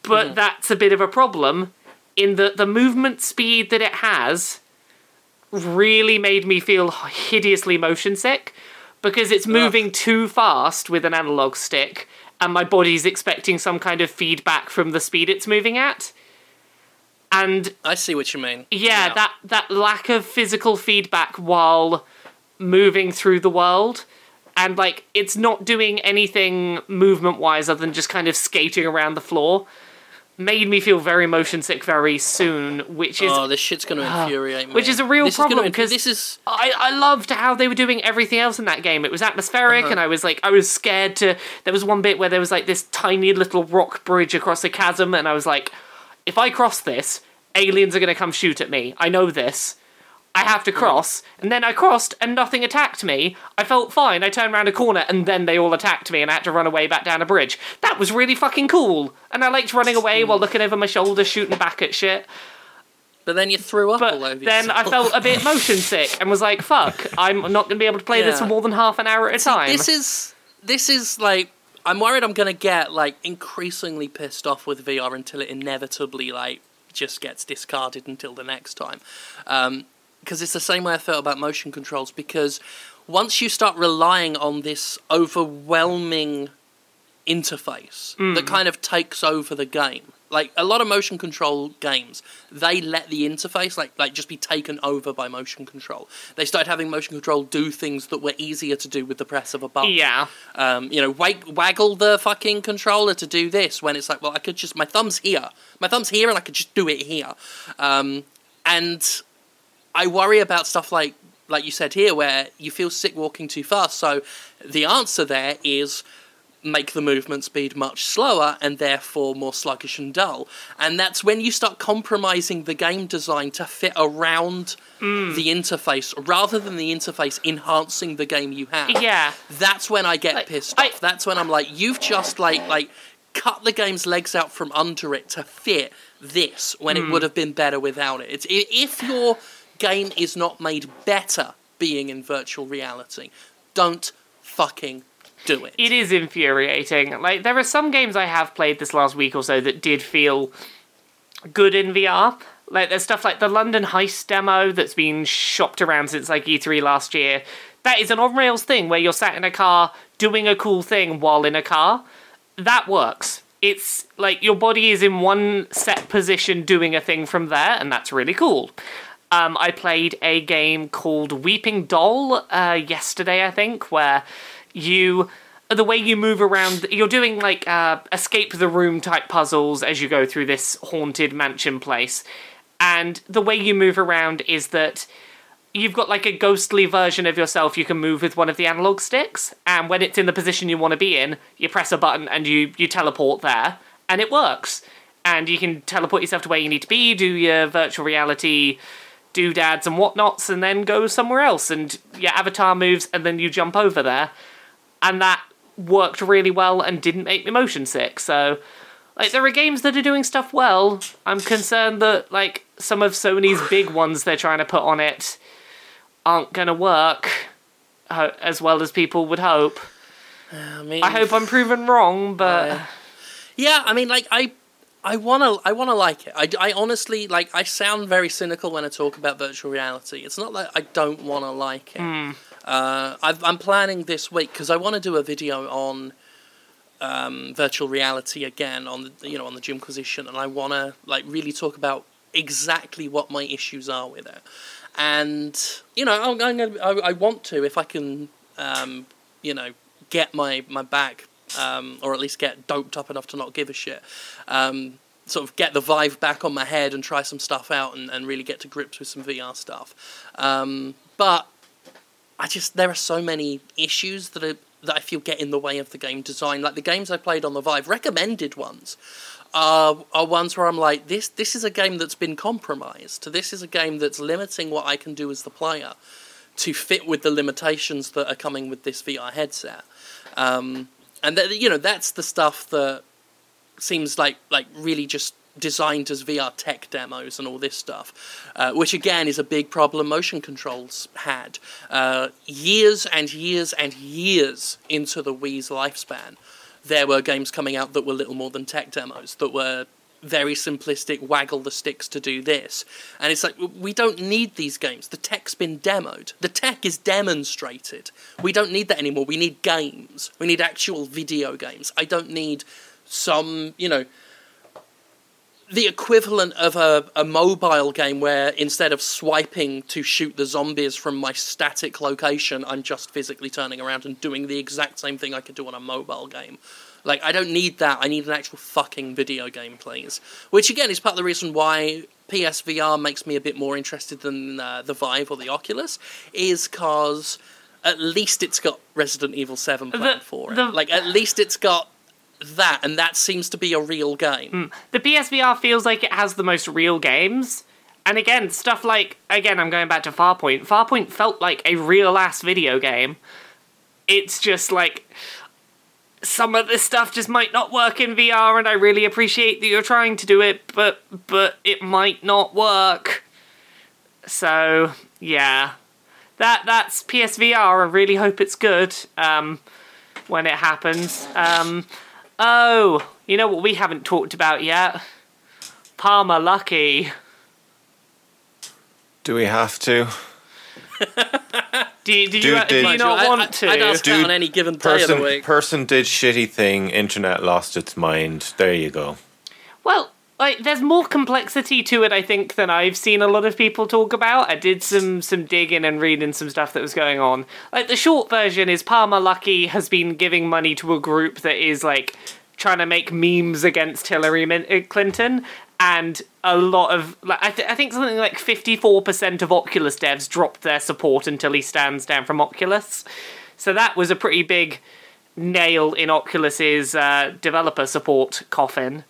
But that's a bit of a problem in that the movement speed that it has really made me feel hideously motion sick because it's moving too fast with an analog stick and my body's expecting some kind of feedback from the speed it's moving at. And I see what you mean. yeah, that that lack of physical feedback while moving through the world and like it's not doing anything movement wise other than just kind of skating around the floor made me feel very motion sick very soon which is Oh, this shit's going to infuriate me. Which is a real This is gonna problem, inf- 'cause- this is I, I loved how they were doing everything else in that game. It was atmospheric, Uh-huh. and I was like, I was scared to. There was one bit where there was like this tiny little rock bridge across a chasm, and I was like, if I cross this, aliens are gonna come shoot at me. I know this. I have to cross, and then I crossed, and nothing attacked me. I felt fine. I turned around a corner, and then they all attacked me, and I had to run away back down a bridge. That was really fucking cool, and I liked running away while looking over my shoulder, shooting back at shit. but then you threw up But all over then I felt a bit motion sick and was like, "Fuck, I'm not going to be able to play this Yeah. for more than half an hour at a time." This is this is like I'm worried I'm gonna get like increasingly pissed off with VR until it inevitably like just gets discarded until the next time. Um, because it's the same way I felt about motion controls. Because once you start relying on this overwhelming interface Mm. that kind of takes over the game. Like a lot of motion control games, they let the interface like like just be taken over by motion control. They started having motion control do things that were easier to do with the press of a button. yeah, Um, you know, wag- waggle the fucking controller to do this when it's like, well, I could just my thumb's here, my thumb's here, and I could just do it here. Um, and I worry about stuff like like you said here, where you feel sick walking too fast. So the answer there is make the movement speed much slower and therefore more sluggish and dull. And that's when you start compromising the game design to fit around the interface rather than the interface enhancing the game you have yeah. that's when I get Like, pissed I- off. That's when I'm like, you've just like like cut the game's legs out from under it to fit this when Hmm. it would have been better without it. It's if your game is not made better being in virtual reality, don't fucking do it. It is infuriating. Like there are some games I have played this last week or so that did feel good in VR. Like there's stuff like the London Heist demo that's been shopped around since like E3 last year. That is an on rails thing where you're sat in a car doing a cool thing while in a car. That works. It's like your body is in one set position doing a thing from there, and that's really cool. Um, I played a game called Weeping Doll uh, yesterday, I think, where you the way you move around you're doing like uh, escape the room type puzzles as you go through this haunted mansion place. And the way you move around is that you've got like a ghostly version of yourself. You can move with one of the analog sticks and when it's in the position you want to be in you press a button and you you teleport there and it works. And you can teleport yourself to where you need to be do your virtual reality doodads and whatnots and then go somewhere else and your avatar moves and then you jump over there. And that worked really well and didn't make me motion sick. So, like, there are games that are doing stuff well. I'm concerned that, like, some of Sony's big ones they're trying to put on it aren't going to work uh, as well as people would hope. I mean, I hope I'm proven wrong, but. Yeah. Yeah, I mean, like I, I wanna, I wanna like it. I, I honestly like. I sound very cynical when I talk about virtual reality. It's not that I don't wanna like it. Uh, I've, I'm planning this week because I want to do a video on um, virtual reality again on the you know on the Jimquisition, and I want to like really talk about exactly what my issues are with it. And you know, I'm, I'm gonna, I, I want to if I can, um, you know, get my my back um, or at least get doped up enough to not give a shit. Um, sort of get the Vive back on my head and try some stuff out and, and really get to grips with some VR stuff. Um, but I just there are so many issues that are that I feel get in the way of the game design. Like the games I played on the Vive, recommended ones, are are ones where I'm like, this this is a game that's been compromised. This is a game that's limiting what I can do as the player to fit with the limitations that are coming with this VR headset. Um, and that you know that's the stuff that seems like like really just designed as VR tech demos and all this stuff, uh, which again is a big problem motion controls had uh, years and years and years into the Wii's lifespan. There were games coming out that were little more than tech demos that were very simplistic waggle the sticks to do this. And it's like we don't need these games. The tech's been demoed. The tech is demonstrated. We don't need that anymore. We need games. We need actual video games. I don't need some you know the equivalent of a, a mobile game where instead of swiping to shoot the zombies from my static location, I'm just physically turning around and doing the exact same thing I could do on a mobile game. Like, I don't need that. I need an actual fucking video game, please. Which, again, is part of the reason why PSVR makes me a bit more interested than uh, the Vive or the Oculus, is because at least it's got Resident Evil 7 planned The- for it. the- Like, at least it's got that, and that seems to be a real game. the PSVR feels like it has the most real games. And again, stuff like again, I'm going back to Farpoint. Farpoint felt like a real ass video game. It's just like some of this stuff just might not work in VR, and I really appreciate that you're trying to do it, but but it might not work. So yeah, that that's PSVR. I really hope it's good um, when it happens. Um, oh, you know what we haven't talked about yet? Palmer Luckey. Do we have to? Do you, did Dude, you, did- do you Mind not I- want I, to? I'd ask that Dude, on any given day of the Person, week. person did shitty thing. Internet lost its mind. There you go. Well, like there's more complexity to it, I think, than I've seen a lot of people talk about. I did some some digging and reading some stuff that was going on. Like the short version is Palmer Luckey has been giving money to a group that is like trying to make memes against Hillary Min- uh, Clinton. And a lot of, like, I, th- I think something like 54% of Oculus devs dropped their support until he stands down from Oculus. So that was a pretty big nail in Oculus's uh, developer support coffin.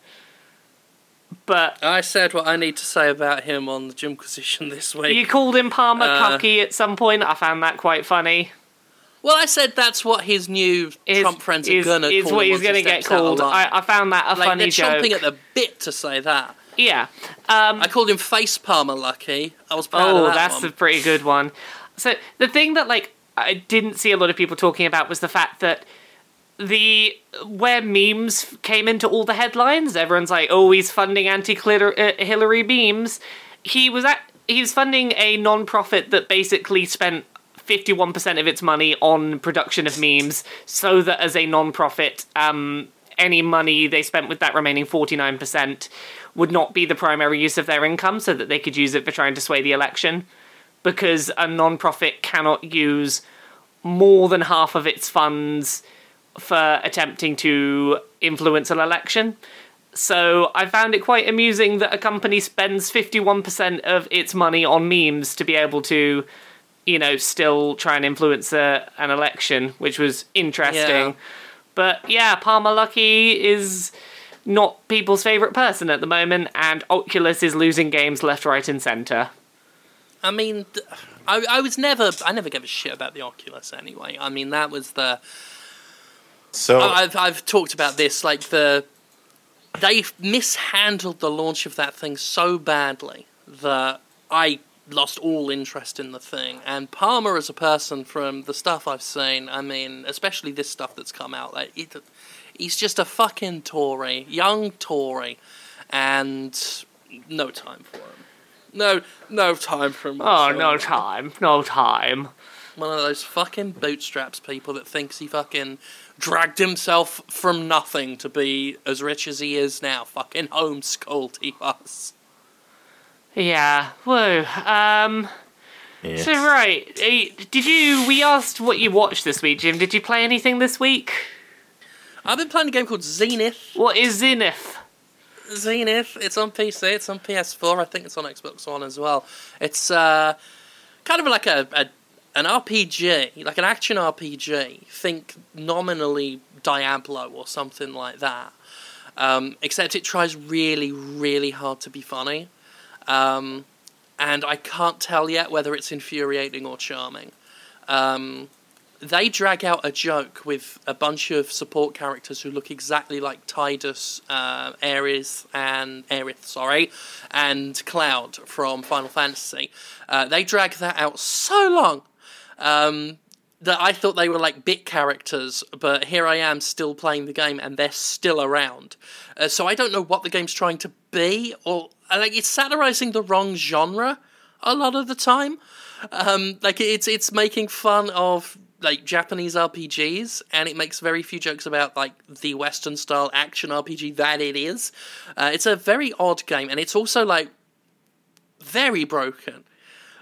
But I said what I need to say about him on the Jimquisition this week. you called him Palmer Uh, Cucky at some point. I found that quite funny. Well, I said that's what his new Is, Trump friends are gonna is call what he's he gonna get steps out of called. I, I found that a like funny they're joke. chomping at the bit to say that. Yeah. Um, I called him Face Palmer Luckey. I was proud oh, of that that's one. a pretty good one. So the thing that like I didn't see a lot of people talking about was the fact that the where memes came into all the headlines. Everyone's like, "Oh, he's funding anti-Hillary memes." He was at he's funding a non-profit that basically spent 51% of its money on production of memes so that as a non-profit um, any money they spent with that remaining 49% would not be the primary use of their income so that they could use it for trying to sway the election because a non-profit cannot use more than half of its funds for attempting to influence an election. So I found it quite amusing that a company spends 51% of its money on memes to be able to, you know, still try and influence a, an election, which was interesting. Yeah. But yeah, Palmer Luckey is not people's favourite person at the moment, and Oculus is losing games left, right, and centre. I mean, I, I was never, I never gave a shit about the Oculus anyway. I mean, that was the. So I've I've talked about this like the they mishandled the launch of that thing so badly that I lost all interest in the thing. And Palmer, as a person, from the stuff I've seen, I mean, especially this stuff that's come out, like he, he's just a fucking Tory, young Tory, and no time for him. No, no time for him. Oh, no time. No time. One of those fucking bootstraps people that thinks he fucking dragged himself from nothing to be as rich as he is now. Fucking homeschooled he was. Yeah. Whoa. Um. yeah. So right, eh, did you? We asked what you watched this week, Jim. Did you play anything this week? I've been playing a game called Zenith. What is Zenith? Zenith. It's on PC. It's on PS4. I think it's on Xbox One as well. It's uh, kind of like a, a an RPG, like an action RPG. Think nominally Diablo or something like that. Um, except it tries really, really hard to be funny. Um, and I can't tell yet whether it's infuriating or charming. Um, they drag out a joke with a bunch of support characters who look exactly like Tidus, uh, Ares, and Aerith, sorry, and Cloud from Final Fantasy. Uh, they drag that out so long um, that I thought they were like bit characters, but here I am still playing the game and they're still around. Uh, so I don't know what the game's trying to be, or like it's satirizing the wrong genre a lot of the time. Um, like it's it's making fun of like Japanese RPGs, and it makes very few jokes about like the Western style action RPG that it is. Uh, it's a very odd game, and it's also like very broken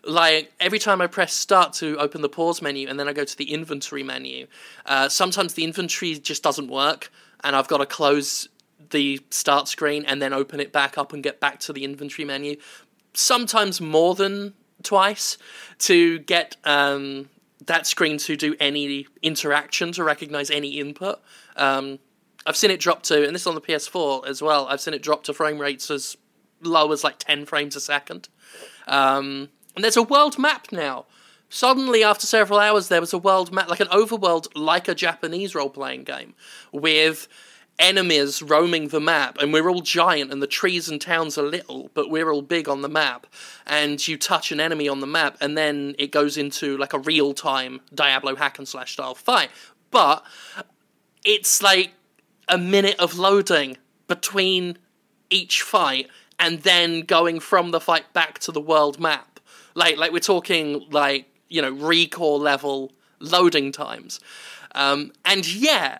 like every time I press start to open the pause menu and then I go to the inventory menu, uh, sometimes the inventory just doesn't work and I've got to close the start screen and then open it back up and get back to the inventory menu. Sometimes more than twice to get um, that screen to do any interaction to recognize any input. Um, I've seen it drop to, and this is on the PS4 as well. I've seen it drop to frame rates as low as like 10 frames a second. Um, and there's a world map now. Suddenly, after several hours, there was a world map, like an overworld, like a Japanese role playing game, with enemies roaming the map. And we're all giant, and the trees and towns are little, but we're all big on the map. And you touch an enemy on the map, and then it goes into like a real time Diablo hack and slash style fight. But it's like a minute of loading between each fight and then going from the fight back to the world map. Like like we're talking like, you know, recall level loading times. Um, and yeah,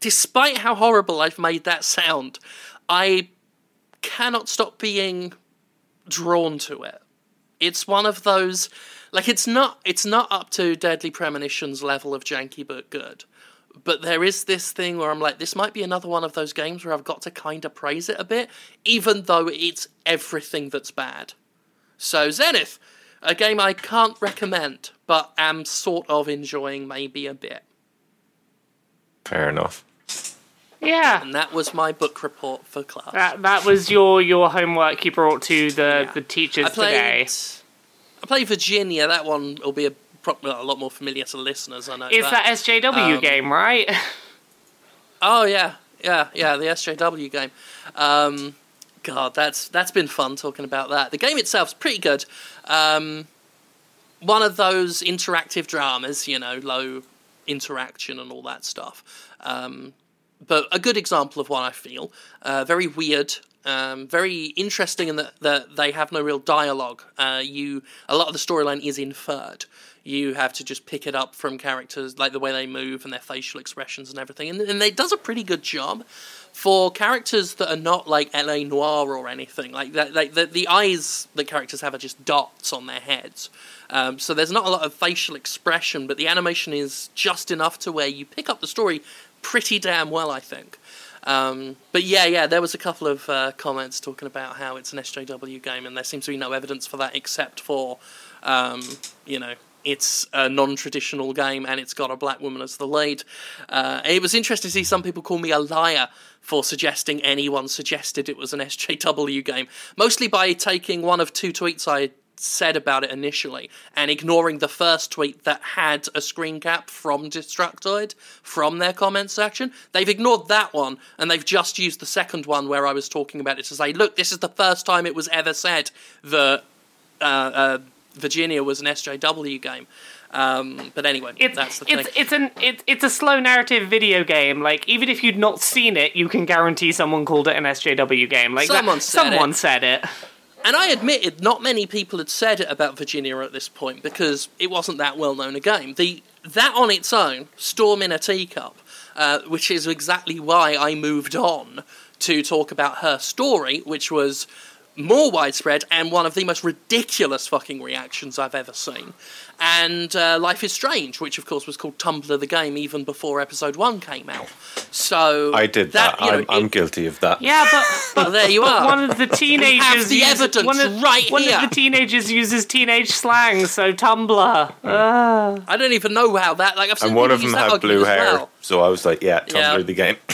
despite how horrible I've made that sound, I cannot stop being drawn to it. It's one of those like it's not it's not up to Deadly Premonitions level of janky but good. But there is this thing where I'm like, this might be another one of those games where I've got to kind of praise it a bit, even though it's everything that's bad. So, Zenith, a game I can't recommend, but am sort of enjoying maybe a bit. Fair enough. Yeah. And that was my book report for class. That that was your your homework you brought to the Yeah. the teachers I played, today. I played Virginia. That one will be a, pro- well, a lot more familiar to listeners. I know. It's that SJW Um, game, right? Oh yeah, yeah, yeah. The SJW game. Um, God, that's that's been fun talking about that. The game itself's pretty good. Um, one of those interactive dramas, you know, low interaction and all that stuff. Um, but a good example of one I feel. Uh, very weird. Um, very interesting in that, they have no real dialogue. Uh, you a lot of the storyline is inferred. You have to just pick it up from characters, like the way they move and their facial expressions and everything. And, and it does a pretty good job for characters that are not like LA Noire or anything. Like that, like the, the eyes that characters have are just dots on their heads. Um, so there's not a lot of facial expression, but the animation is just enough to where you pick up the story pretty damn well, I think. Um, but yeah, yeah, there was a couple of uh, comments talking about how it's an SJW game, and there seems to be no evidence for that except for, um, you know, it's a non-traditional game and it's got a black woman as the lead. Uh, it was interesting to see some people call me a liar for suggesting anyone suggested it was an SJW game, mostly by taking one of two tweets I said about it initially and ignoring the first tweet that had a screen cap from Destructoid from their comment section. They've ignored that one and they've just used the second one where I was talking about it to say, look, this is the first time it was ever said that uh, uh, Virginia was an SJW game. Um, but anyway, It's that's the it's thing. it's an it's it's a slow narrative video game. Like even if you'd not seen it, you can guarantee someone called it an SJW game. Like that- Someone said someone it. said it. And I admitted not many people had said it about Virginia at this point because it wasn't that well known a game. The that on its own, Storm in a Teacup, uh, which is exactly why I moved on to talk about her story, which was more widespread and one of the most ridiculous fucking reactions I've ever seen. And uh, Life is Strange, which of course was called Tumblr the Game even before episode one came out. So I did that. you know, I'm, I'm it- guilty of that. Yeah, but but Well, there you are. one of the teenagers the uses- evidence one of, right one here. of the teenagers uses teenage slang, so Tumblr. Uh, I don't even know how that. Like I've seen And one people of them use that had blue hair, well. so I was like, "Yeah, Tumblr Yeah. the game."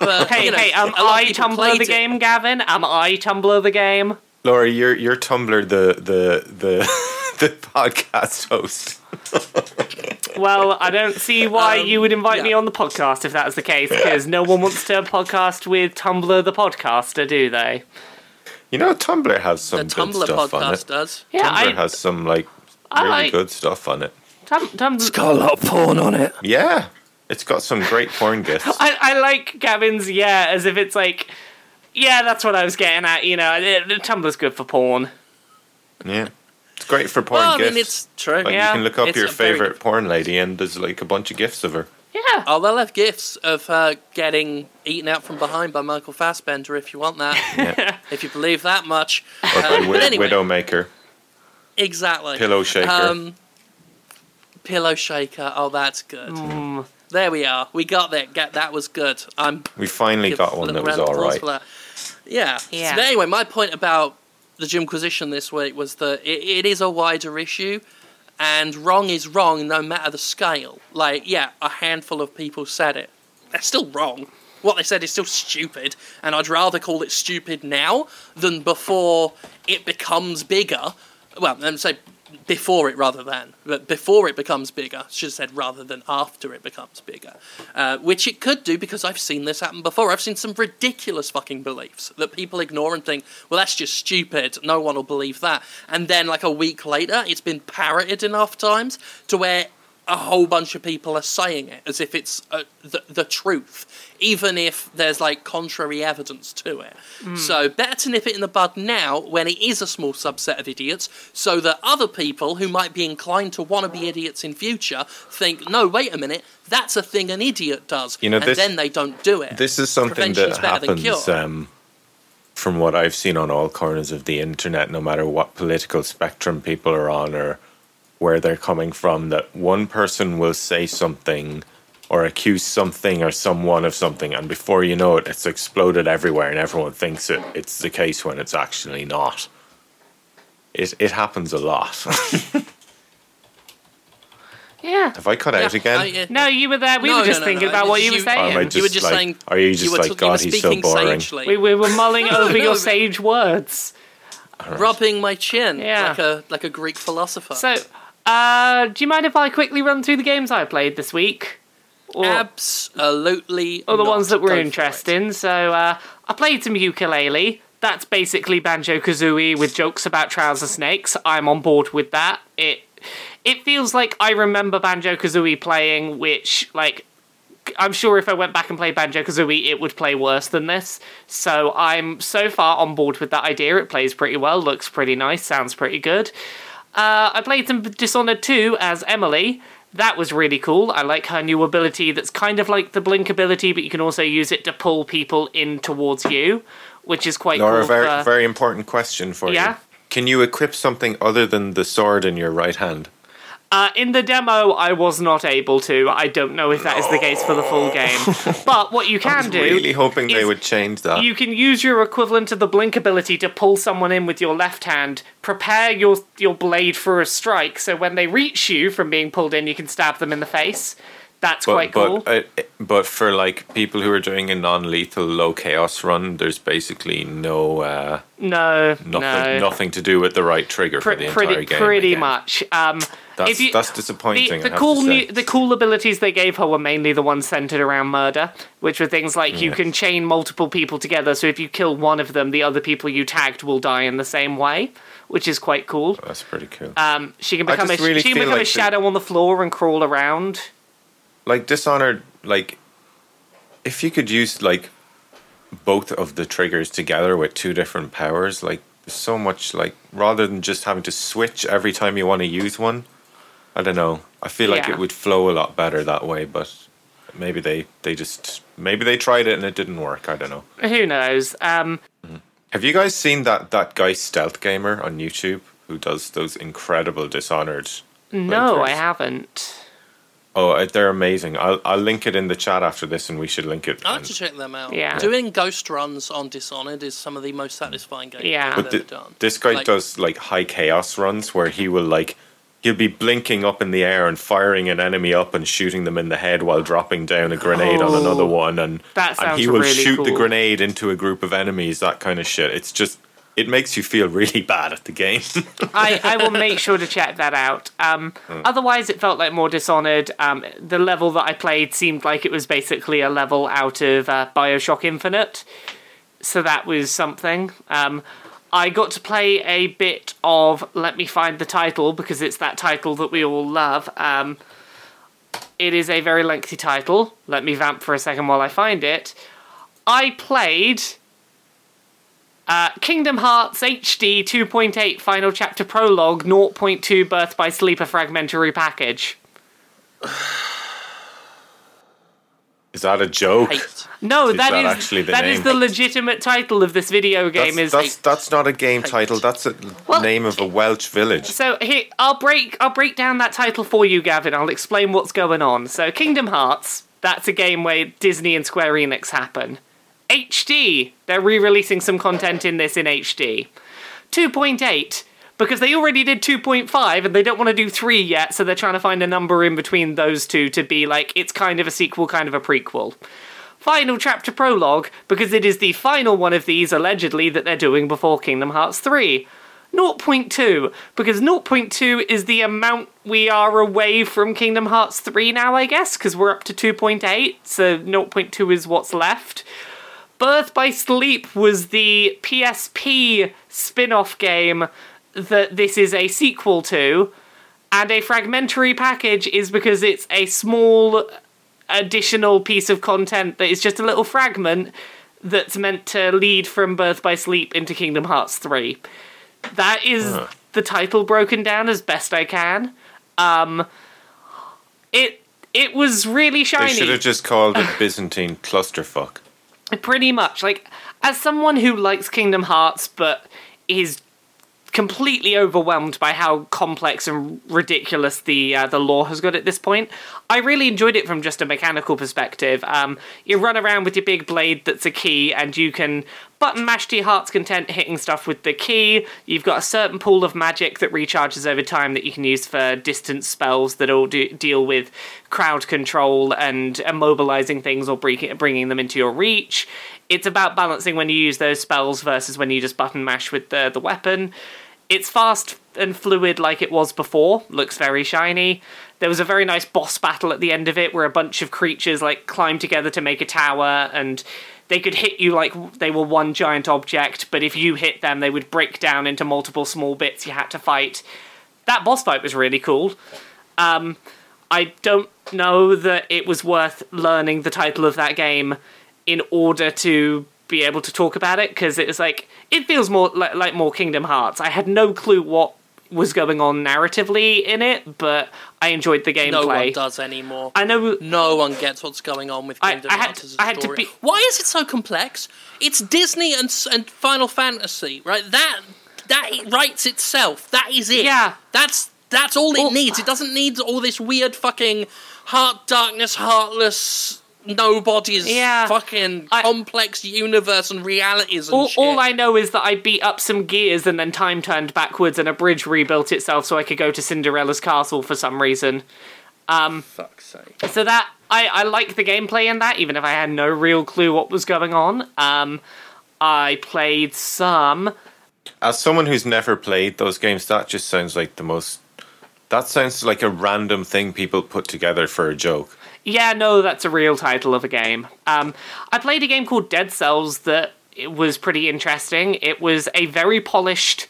But, hey, you know, hey, am a I Tumblr played the it. game, Gavin? Am I Tumblr the game? Laura, you're you're Tumblr the the the the podcast host. Well, I don't see why Um, you would invite me on the podcast if that's the case, because no one wants to podcast with Tumblr the podcaster, do they? You know, Tumblr has some The good Tumblr stuff on podcast it. does. Yeah, Tumblr I, has some like really like- good stuff on it. Tum, Tumblr. Got a lot of porn on it. Yeah, it's got some great porn gifs. I, I like Gavin's yeah, as if it's like, yeah, that's what I was getting at. You know, it- it- Tumblr's good for porn. Yeah, it's great for porn Well, I mean, it's true. like Yeah. you can look up It's your a very favorite porn lady, and there's like a bunch of gifts of her. Yeah. Oh, they'll have gifts of her getting eaten out from behind by Michael Fassbender if you want that. Yeah. if you believe that much. Or by Uh, Wi- anyway, Widowmaker, exactly. Pillow Shaker. Um, pillow shaker. Oh, that's good. Mm. There we are. We got that. Get that was good. I'm we finally got one that was round of all for that. Yeah. Yeah. So anyway, my point about the Jimquisition this week was that it, it is a wider issue, and wrong is wrong no matter the scale. Like, yeah, a handful of people said it. They're still wrong. What they said is still stupid, and I'd rather call it stupid now than before it becomes bigger. Well, let me say before it rather than, but before it becomes bigger. Should have said rather than after it becomes bigger, uh, which it could do because I've seen this happen before. I've seen some ridiculous fucking beliefs that people ignore and think, well, that's just stupid. No one will believe that. And then, like a week later, it's been parroted enough times to where a whole bunch of people are saying it as if it's uh, the, the truth, even if there's like contrary evidence to it. So, better to nip it in the bud now when it is a small subset of idiots, so that other people who might be inclined to want to be idiots in future think, no, wait a minute, that's a thing an idiot does. You know, and this- then they don't do it. This is something Prevention's that better than happens cure. um, from what I've seen on all corners of the internet, no matter what political spectrum people are on or where they're coming from, that one person will say something or accuse something or someone of something, and before you know it, it's exploded everywhere, and everyone thinks it, it's the case when it's actually not. It, it happens a lot. Yeah. Have I cut out Yeah, again? I- yeah. No, you were there. We No, were just no, thinking no, about what you were you- Or am I saying. just you were just like, saying. are you just you like, t- God, he's so speaking boring? sagely. we, we were mulling over No, your sage words. rubbing my chin Yeah. like a like a Greek philosopher. So, uh, do you mind if I quickly run through the games I played this week? Or, Absolutely. or the ones that we're for interested it. in. So, uh, I played some Yooka-Laylee. That's basically Banjo Kazooie with jokes about trouser snakes. I'm on board with that. It it feels like I remember Banjo Kazooie playing, which like I'm sure if I went back and played Banjo Kazooie, it would play worse than this. So I'm so far on board with that idea. It plays pretty well, looks pretty nice, sounds pretty good. Uh, I played some Dishonored 2 as Emily. That was really cool. I like her new ability that's kind of like the blink ability, but you can also use it to pull people in towards you, which is quite Laura, cool. very for- very important question for Yeah? you. Can you equip something other than the sword in your right hand? Uh, in the demo, I was not able to. I don't know if that is the case for the full game. But what you can do. I was do. really hoping they would change that. You can use your equivalent of the blink ability to pull someone in with your left hand, prepare your your blade for a strike, so when they reach you from being pulled in, you can stab them in the face. That's But, quite cool. but, uh, but for like people who are doing a non-lethal low chaos run, there's basically no uh, no, nothing no. nothing to do with the right trigger for Pre- the entire pretty, game. pretty again. much. Um, That's you- that's disappointing. The, the cool new, the cool abilities they gave her were mainly the ones centered around murder, which were things like you can chain multiple people together. So if you kill one of them, the other people you tagged will die in the same way, which is quite cool. That's pretty cool. Um, she can become a really she can become a like the- shadow on the floor and crawl around. Like Dishonored, like if you could use like both of the triggers together with two different powers, like so much like rather than just having to switch every time you want to use one. I don't know. I feel like Yeah. it would flow a lot better that way, but maybe they they just maybe they tried it and it didn't work. I don't know. Who knows? Um, Have you guys seen that that guy Stealth Gamer on YouTube who does those incredible Dishonored? no, I haven't. Oh, uh, they're amazing. I'll I'll link it in the chat after this, and we should link it. I like and- to check them out. Yeah. Doing ghost runs on Dishonored is some of the most satisfying games Yeah. I've But ever thi- done. this guy Like- does like high chaos runs where he will like he'll be blinking up in the air and firing an enemy up and shooting them in the head while dropping down a grenade on Oh, another one and that and sounds he will really shoot the grenade into a group of enemies that kind of shit it's just it makes you feel really bad at the game I, I will make sure to check that out. Um, Hmm. Otherwise, it felt like more Dishonored. Um, the level that I played seemed like it was basically a level out of uh, Bioshock Infinite, so that was something. Um, I got to play a bit of. Let me find the title because it's that title that we all love. Um, it is a very lengthy title. Let me vamp for a second while I find it. I played uh, Kingdom Hearts HD 2.8 Final Chapter Prologue 0.2 Birth by Sleep A Fragmentary Package. is that a joke Hate. No, Is that that is actually the that is name? the legitimate title of this video game. that's, is that's, that's not a game Hate. title that's a Well, name of a Welsh village So here, I'll break I'll break down that title for you, Gavin. I'll explain what's going on. So Kingdom Hearts, that's a game where Disney and Square Enix happen. HD, they're re-releasing some content in this in HD. 2.8, because they already did 2.5 and they don't want to do 3 yet, so they're trying to find a number in between those two to be like it's kind of a sequel, kind of a prequel. Final chapter prologue, because it is the final one of these allegedly that they're doing before Kingdom Hearts 3. 0.2 because 0.2 is the amount we are away from Kingdom Hearts 3 now, I guess, because we're up to 2.8, so 0.2 is what's left. Birth by Sleep was the PSP spin off game that this is a sequel to, and a fragmentary package is because it's a small additional piece of content that is just a little fragment that's meant to lead from Birth by Sleep into Kingdom Hearts 3 that is the title broken down as best I can. Um, it it was really shiny. they should have just called it Byzantine clusterfuck Pretty much. Like, as someone who likes Kingdom Hearts but is completely overwhelmed by how complex and ridiculous the uh, the lore has got at this point. I really enjoyed it from just a mechanical perspective. Um, you run around with your big blade that's a key, and you can button mash to your heart's content, hitting stuff with the key. You've got a certain pool of magic that recharges over time that you can use for distance spells that all do, deal with crowd control and immobilizing things or bringing them into your reach. It's about balancing when you use those spells versus when you just button mash with the the weapon. It's fast and fluid like it was before. Looks very shiny. There was a very nice boss battle at the end of it where a bunch of creatures like climbed together to make a tower and they could hit you like they were one giant object, but if you hit them, they would break down into multiple small bits you had to fight. That boss fight was really cool. Um, I don't know that it was worth learning the title of that game in order to be able to talk about it because it was like it feels more like, like more Kingdom Hearts. I had no clue what was going on narratively in it, but I enjoyed the gameplay. No one does anymore. I know No one gets what's going on with I- Kingdom I had Hearts to- as a I had to story. be- Why is it so complex? It's Disney and and Final Fantasy, right? That that it writes itself. That is it. Yeah. That's that's all it Well- needs. It doesn't need all this weird fucking heart darkness, heartless nobody's Yeah. fucking I- complex universe and realities and all, shit. all I know is that I beat up some gears and then time turned backwards and a bridge rebuilt itself so I could go to Cinderella's castle for some reason. Fuck's sake. So that I, I like the gameplay in that, even if I had no real clue what was going on. Um, I played some. As someone who's never played those games, that just sounds like the most. That sounds like a random thing people put together for a joke. Yeah, no, that's a real title of a game. Um, I played a game called Dead Cells that was pretty interesting. It was a very polished.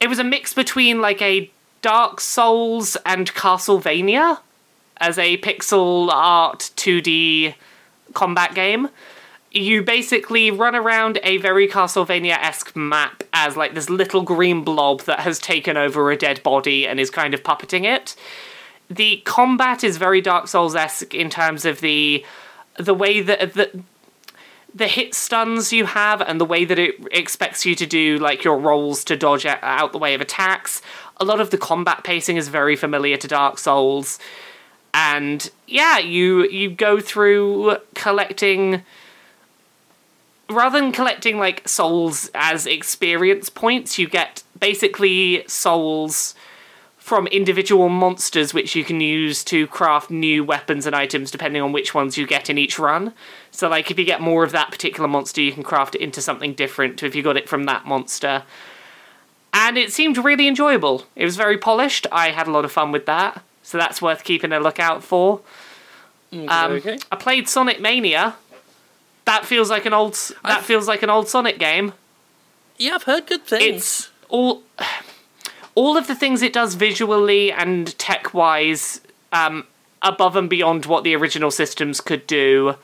It was a mix between like a Dark Souls and Castlevania as a pixel art 2D combat game. You basically run around a very Castlevania esque map as like this little green blob that has taken over a dead body and is kind of puppeting it the combat is very Dark Souls esque in terms of the the way that the the hit stuns you have and the way that it expects you to do like your rolls to dodge out- the way of attacks. A lot of the combat pacing is very familiar to Dark Souls. And yeah, you you go through collecting rather than collecting like souls as experience points, you get basically souls from individual monsters which you can use to craft new weapons and items depending on which ones you get in each run. So like if you get more of that particular monster you can craft it into something different if you got it from that monster. And it seemed really enjoyable. It was very polished. I had a lot of fun with that. So that's worth keeping a lookout for. Um, okay. I played Sonic Mania. That feels like an old that I've- feels like an old Sonic game. Yeah, I've heard good things. It's all all of the things it does visually and tech wise um, above and beyond what the original systems could do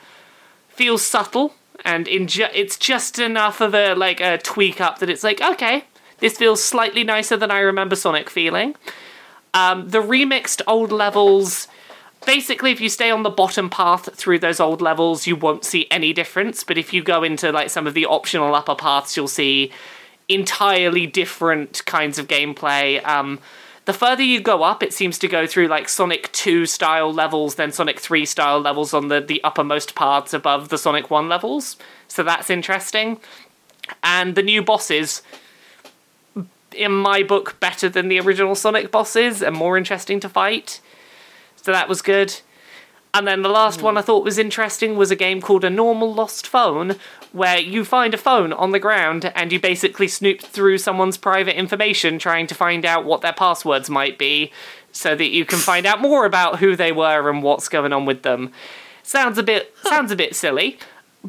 feels subtle and in ju- it's just enough of a like a tweak up that it's like okay this feels slightly nicer than i remember sonic feeling um, the remixed old levels basically if you stay on the bottom path through those old levels you won't see any difference. But if you go into like some of the optional upper paths you'll see entirely different kinds of gameplay. Um, the further you go up it seems to go through like sonic 2 style levels then sonic 3 style levels on the, the uppermost parts above the sonic 1 levels. So that's interesting. And the new bosses in my book better than the original sonic bosses and more interesting to fight so that was good. And then the last one I thought was interesting was a game called A Normal Lost Phone, where you find a phone on the ground and you basically snoop through someone's private information trying to find out what their passwords might be so that you can find out more about who they were and what's going on with them. Sounds a bit sounds a bit silly,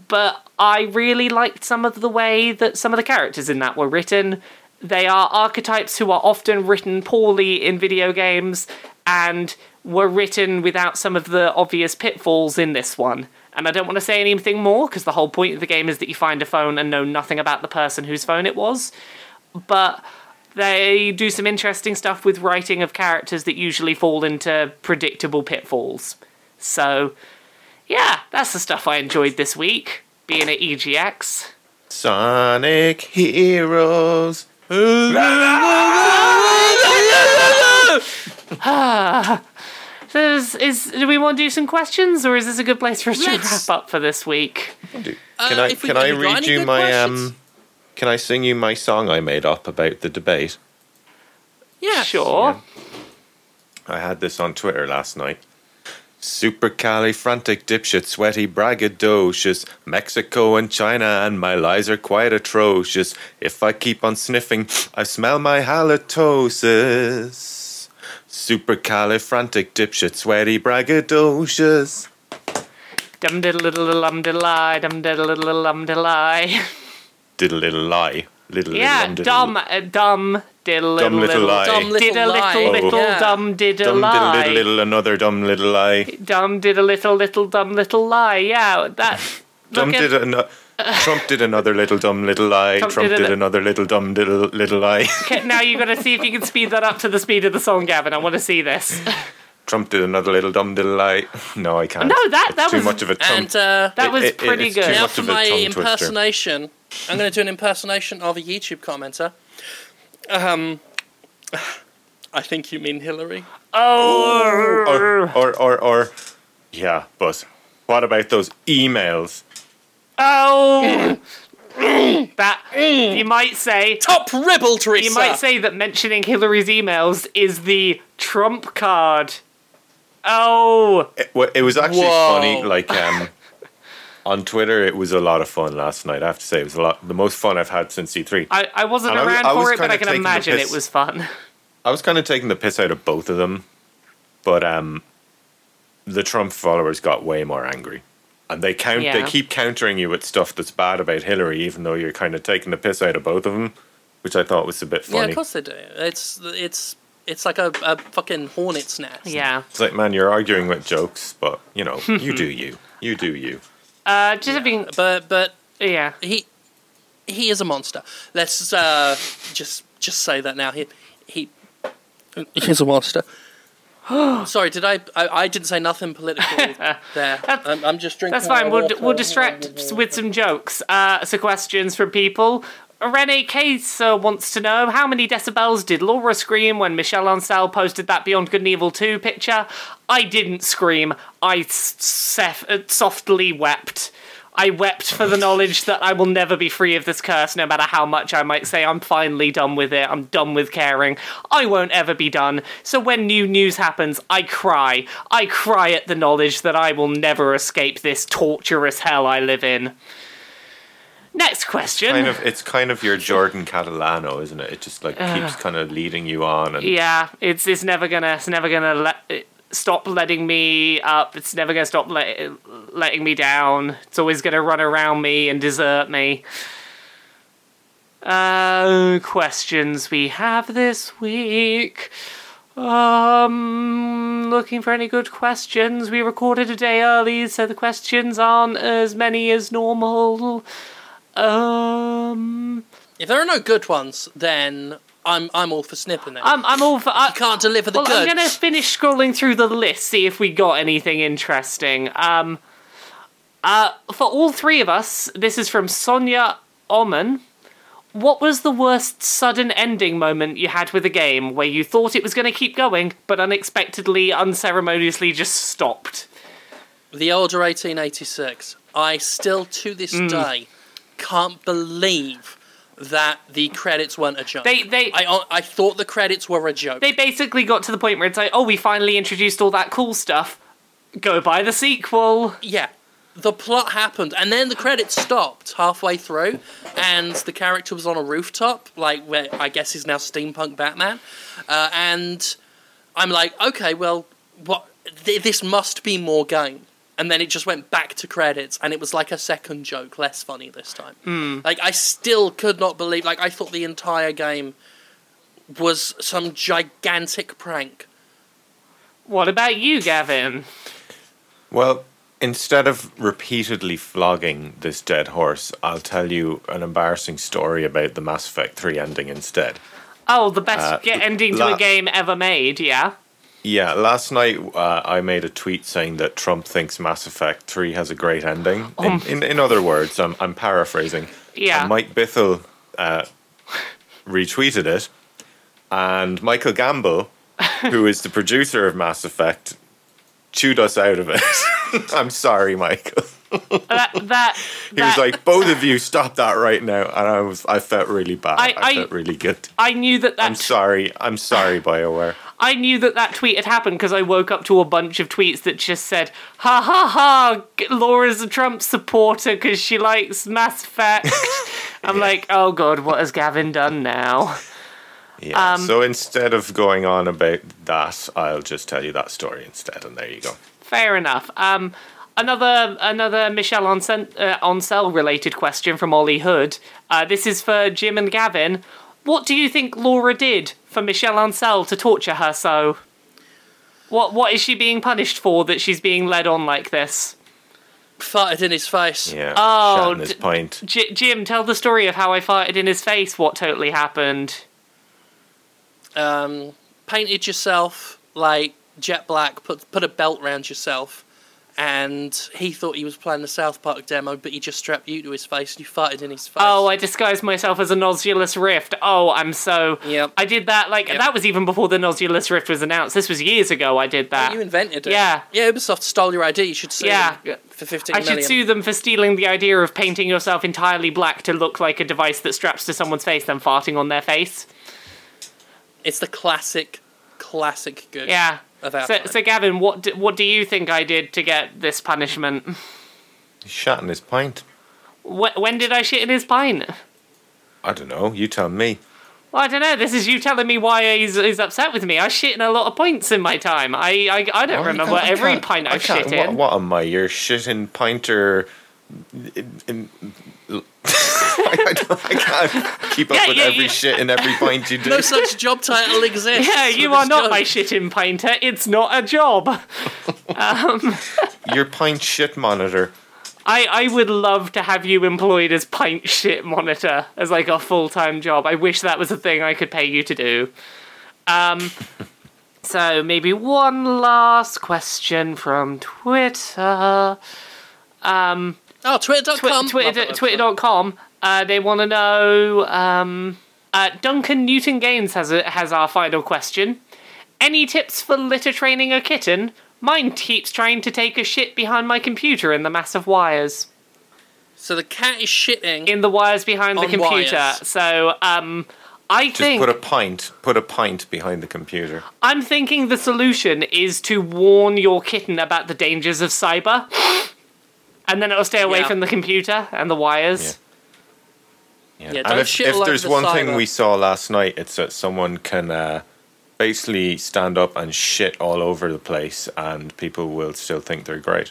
but I really liked some of the way that some of the characters in that were written. They are archetypes who are often written poorly in video games and were written without some of the obvious pitfalls in this one. And I don't want to say anything more because the whole point of the game is that you find a phone and know nothing about the person whose phone it was. But they do some interesting stuff with writing of characters that usually fall into predictable pitfalls. So, yeah, that's the stuff I enjoyed this week, being at EGX. Sonic Heroes. Ah! So is, is do we want to do some questions, or is this a good place for us to Let's- wrap up for this week? Can Uh, I we- can I have you got read you my questions? um? Can I sing you my song I made up about the debate? Yeah, Sure. I had this on Twitter last night. Supercalifrantic dipshit sweaty braggadocious Mexico and China and my lies are quite atrocious. If I keep on sniffing, I smell my halitosis. Supercalifrantic dipshit sweaty braggadocious. Dum diddle little lum diddle I, dum diddle little lum diddle I. Did a little lie. Little Yeah, little, dumb, uh, dumb diddle Dumb little little lie. Dumb little Did a lie. little little Yeah. dumb did a Dumb diddle lie. little little another dumb little lie. Dumb did a little little dumb little lie. Yeah, that. Trump look at- did ano- Trump did another little dumb little lie. Trump Trump, did did, another little dumb little little lie. Okay, now you got to see if you can speed that up to the speed of the song, Gavin. I want to see this. Trump did another little dumb little lie. No, I can't. No, that- It's that too was- much of a Trump. And uh, That was it- it- pretty it's good. too now much for of my tongue twister. impersonation, I'm going to do an impersonation of a YouTube commenter. Um, I think you mean Hillary. Oh, or, or, or, or, yeah, but what about those emails? Oh. that you might say. Top ribble, Teresa. You might say that mentioning Hillary's emails is the trump card. Oh, It, it was actually Whoa. funny. Like um, on Twitter, it was a lot of fun last night. I have to say, it was a lot the most fun I've had since C3. I, I wasn't And I was- around I was for it, but I can taking the imagine it was fun. I was kind of taking the piss out of both of them, but um, the Trump followers got way more angry, and they count. They keep countering you with stuff that's bad about Hillary, even though you're kind of taking the piss out of both of them, which I thought was a bit funny. Yeah, of course they do. It's it's it's like a, a fucking hornet's nest. Yeah. it's like, man, you're arguing with jokes, but you know, you do you, you do you. Uh, just being, But but yeah. he he is a monster. Let's uh, just just say that now. He he he's a monster. Sorry, did I, I? I didn't say nothing political there. I'm, I'm just drinking. That's fine. We'll, water. we'll distract with some jokes. Uh, so questions from people. Rene Case uh, wants to know how many decibels did Laura scream when Michel Ancel posted that Beyond Good and Evil 2 picture? I didn't scream. I sef- uh, softly wept. I wept for the knowledge that I will never be free of this curse, no matter how much I might say I'm finally done with it, I'm done with caring. I won't ever be done. So when new news happens, I cry. I cry at the knowledge that I will never escape this torturous hell I live in. Next question. Kind of, it's kind of your Jordan Catalano, isn't it? It just like uh. keeps kind of leading you on, and yeah, it's it's never gonna it's never gonna let it stop letting me up. It's never gonna stop let, letting me down. It's always gonna run around me and desert me. Uh, questions we have this week. Um, looking for any good questions. We recorded a day early, so the questions aren't as many as normal. Um, If there are no good ones, then I'm I'm all for snipping it. I'm I'm all for. I, you can't deliver the well, goods. I'm gonna finish scrolling through the list, see if we got anything interesting. Um, uh, for all three of us, this is from Sonia Oman. What was the worst sudden ending moment you had with a game where you thought it was going to keep going, but unexpectedly, unceremoniously just stopped? The Order 1886. I still to this Hmm. day can't believe that the credits weren't a joke. They they I I thought the credits were a joke. they basically got to the point where it's like, oh, we finally introduced all that cool stuff. Go buy the sequel. yeah. The plot happened, and then the credits stopped halfway through, and the character was on a rooftop, like where I guess is now steampunk Batman, uh, and I'm like, okay, well, what? Th- this must be more game, and then it just went back to credits, and it was like a second joke, less funny this time. Like I still could not believe, like I thought the entire game was some gigantic prank. What about you, Gavin? Well, instead of repeatedly flogging this dead horse, I'll tell you an embarrassing story about the Mass Effect 3 ending instead. Oh, the best Uh, ending to a game ever made, yeah? Yeah, last night uh, I made a tweet saying that Trump thinks Mass Effect 3 has a great ending. In, in, in other words, I'm, I'm paraphrasing. Yeah. And Mike Bithell uh, retweeted it, and Michael Gamble, who is the producer of Mass Effect, chewed us out of it. I'm sorry, Michael. that that He was like, "Both of you, stop that right now!" And I was, I felt really bad. I- I, I- felt really good. I knew that that I'm sorry. I'm sorry, Bioware. I knew that that tweet had happened because I woke up to a bunch of tweets that just said, "Ha ha ha! Laura's a Trump supporter because she likes Mass Effect." I'm like, "Oh god, what has Gavin done now?" Yeah. Um, so instead of going on about that, I'll just tell you that story instead, and there you go. Fair enough. Um, another another Michel Ancel, uh, Ancel related question from Ollie Hood. Uh, this is for Jim and Gavin. What do you think Laura did for Michel Ancel to torture her so? What what is she being punished for that she's being led on like this? Farted in his face. Yeah. Oh, Shatting his d- point. J- Jim, tell the story of how I farted in his face. What totally happened? um, painted yourself like jet black, put put a belt round yourself, and he thought he was playing the South Park demo, but he just strapped you to his face and you farted in his face. Oh, I disguised myself as a Nosulus Rift. Oh, I'm so. Yep. I did that like Yep. that was even before the Nosulus Rift was announced. This was years ago. I did that. Oh, you invented it. Yeah. Yeah, Ubisoft stole your ID. You should sue Yeah. them for fifteen I million. should sue them for stealing the idea of painting yourself entirely black to look like a device that straps to someone's face, then farting on their face. It's the classic, classic good. Yeah. Of our So, time. so Gavin, what do, what do you think I did to get this punishment? He's shot in his pint. Wh- when did I shit in his pint? I don't know. You tell me. Well, I don't know. This is you telling me why he's, he's upset with me. I shit in a lot of pints in my time. I I, I don't Oh, remember I every can't- pint I I've can't- shit what, in. What am I? You're shitting pinter. In, in, I, I can't keep up Yeah, with yeah, every yeah. shit and every pint you do. no such job title exists. Yeah, you are not job. my shitting pinter. It's not a job. Um. Your pint shit monitor. I, I would love to have you employed as pint shit monitor as like a full time job. I wish that was a thing I could pay you to do. Um, so maybe one last question from Twitter. Oh, twitter.com. Twi- Twitter, Twitter.com. Uh, they want to know. Um, uh, Duncan Newton Gaines has a, has our final question. Any tips for litter training a kitten? Mine keeps trying to take a shit behind my computer in the massive wires. So the cat is shitting. In the wires behind the computer. wires. So, um, I Just think put a pint. Put a pint behind the computer. I'm thinking the solution is to warn your kitten about the dangers of cyber, and then it'll stay away Yeah. from the computer and the wires. Yeah. Yeah, and don't if, shit if over there's the one thing cyber. we saw last night, it's that someone can uh, basically stand up and shit all over the place, and people will still think they're great.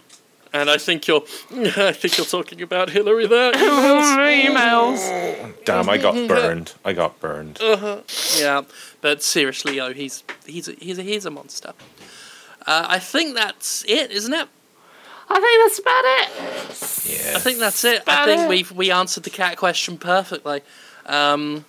and I think you're, I think you're talking about Hillary there. Emails. Damn, I got burned. I got burned. yeah, but seriously, oh, he's he's a, he's a, he's a monster. Uh, I think that's it, isn't it? I think that's about it. Yeah. I think that's it. I think we've we answered the cat question perfectly. Um,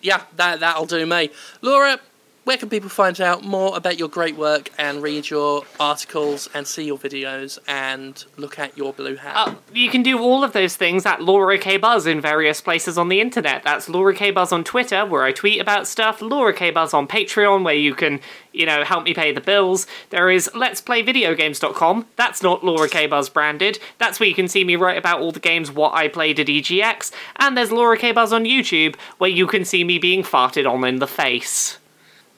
yeah, that that'll do me. Laura, where can people find out more about your great work and read your articles and see your videos and look at your blue hat? Uh, you can do all of those things at Laura K Buzz in various places on the internet. That's Laura K Buzz on Twitter, where I tweet about stuff. Laura K Buzz on Patreon, where you can, you know, help me pay the bills. There is Let's Play Videogames.com. That's not Laura K Buzz branded. That's where you can see me write about all the games what I played at EGX. And there's Laura K Buzz on YouTube, where you can see me being farted on in the face.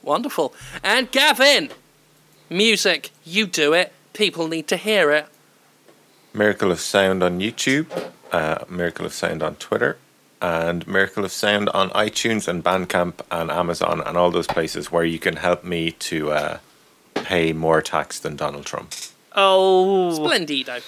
Wonderful. And Gavin, music, you do it. People need to hear it. Miracle of Sound on YouTube, uh, Miracle of Sound on Twitter, and Miracle of Sound on iTunes and Bandcamp and Amazon and all those places where you can help me to uh, pay more tax than Donald Trump. Oh. Splendido.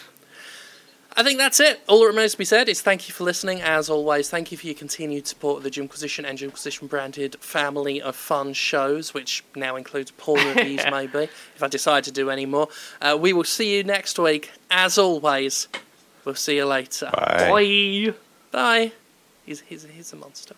I think that's it. All that remains to be said is thank you for listening. As always, thank you for your continued support of the Jimquisition and Jimquisition branded family of fun shows, which now includes porn reviews, maybe, if I decide to do any more. Uh, we will see you next week. As always, we'll see you later. Bye. Bye. Bye. He's, he's, he's a monster.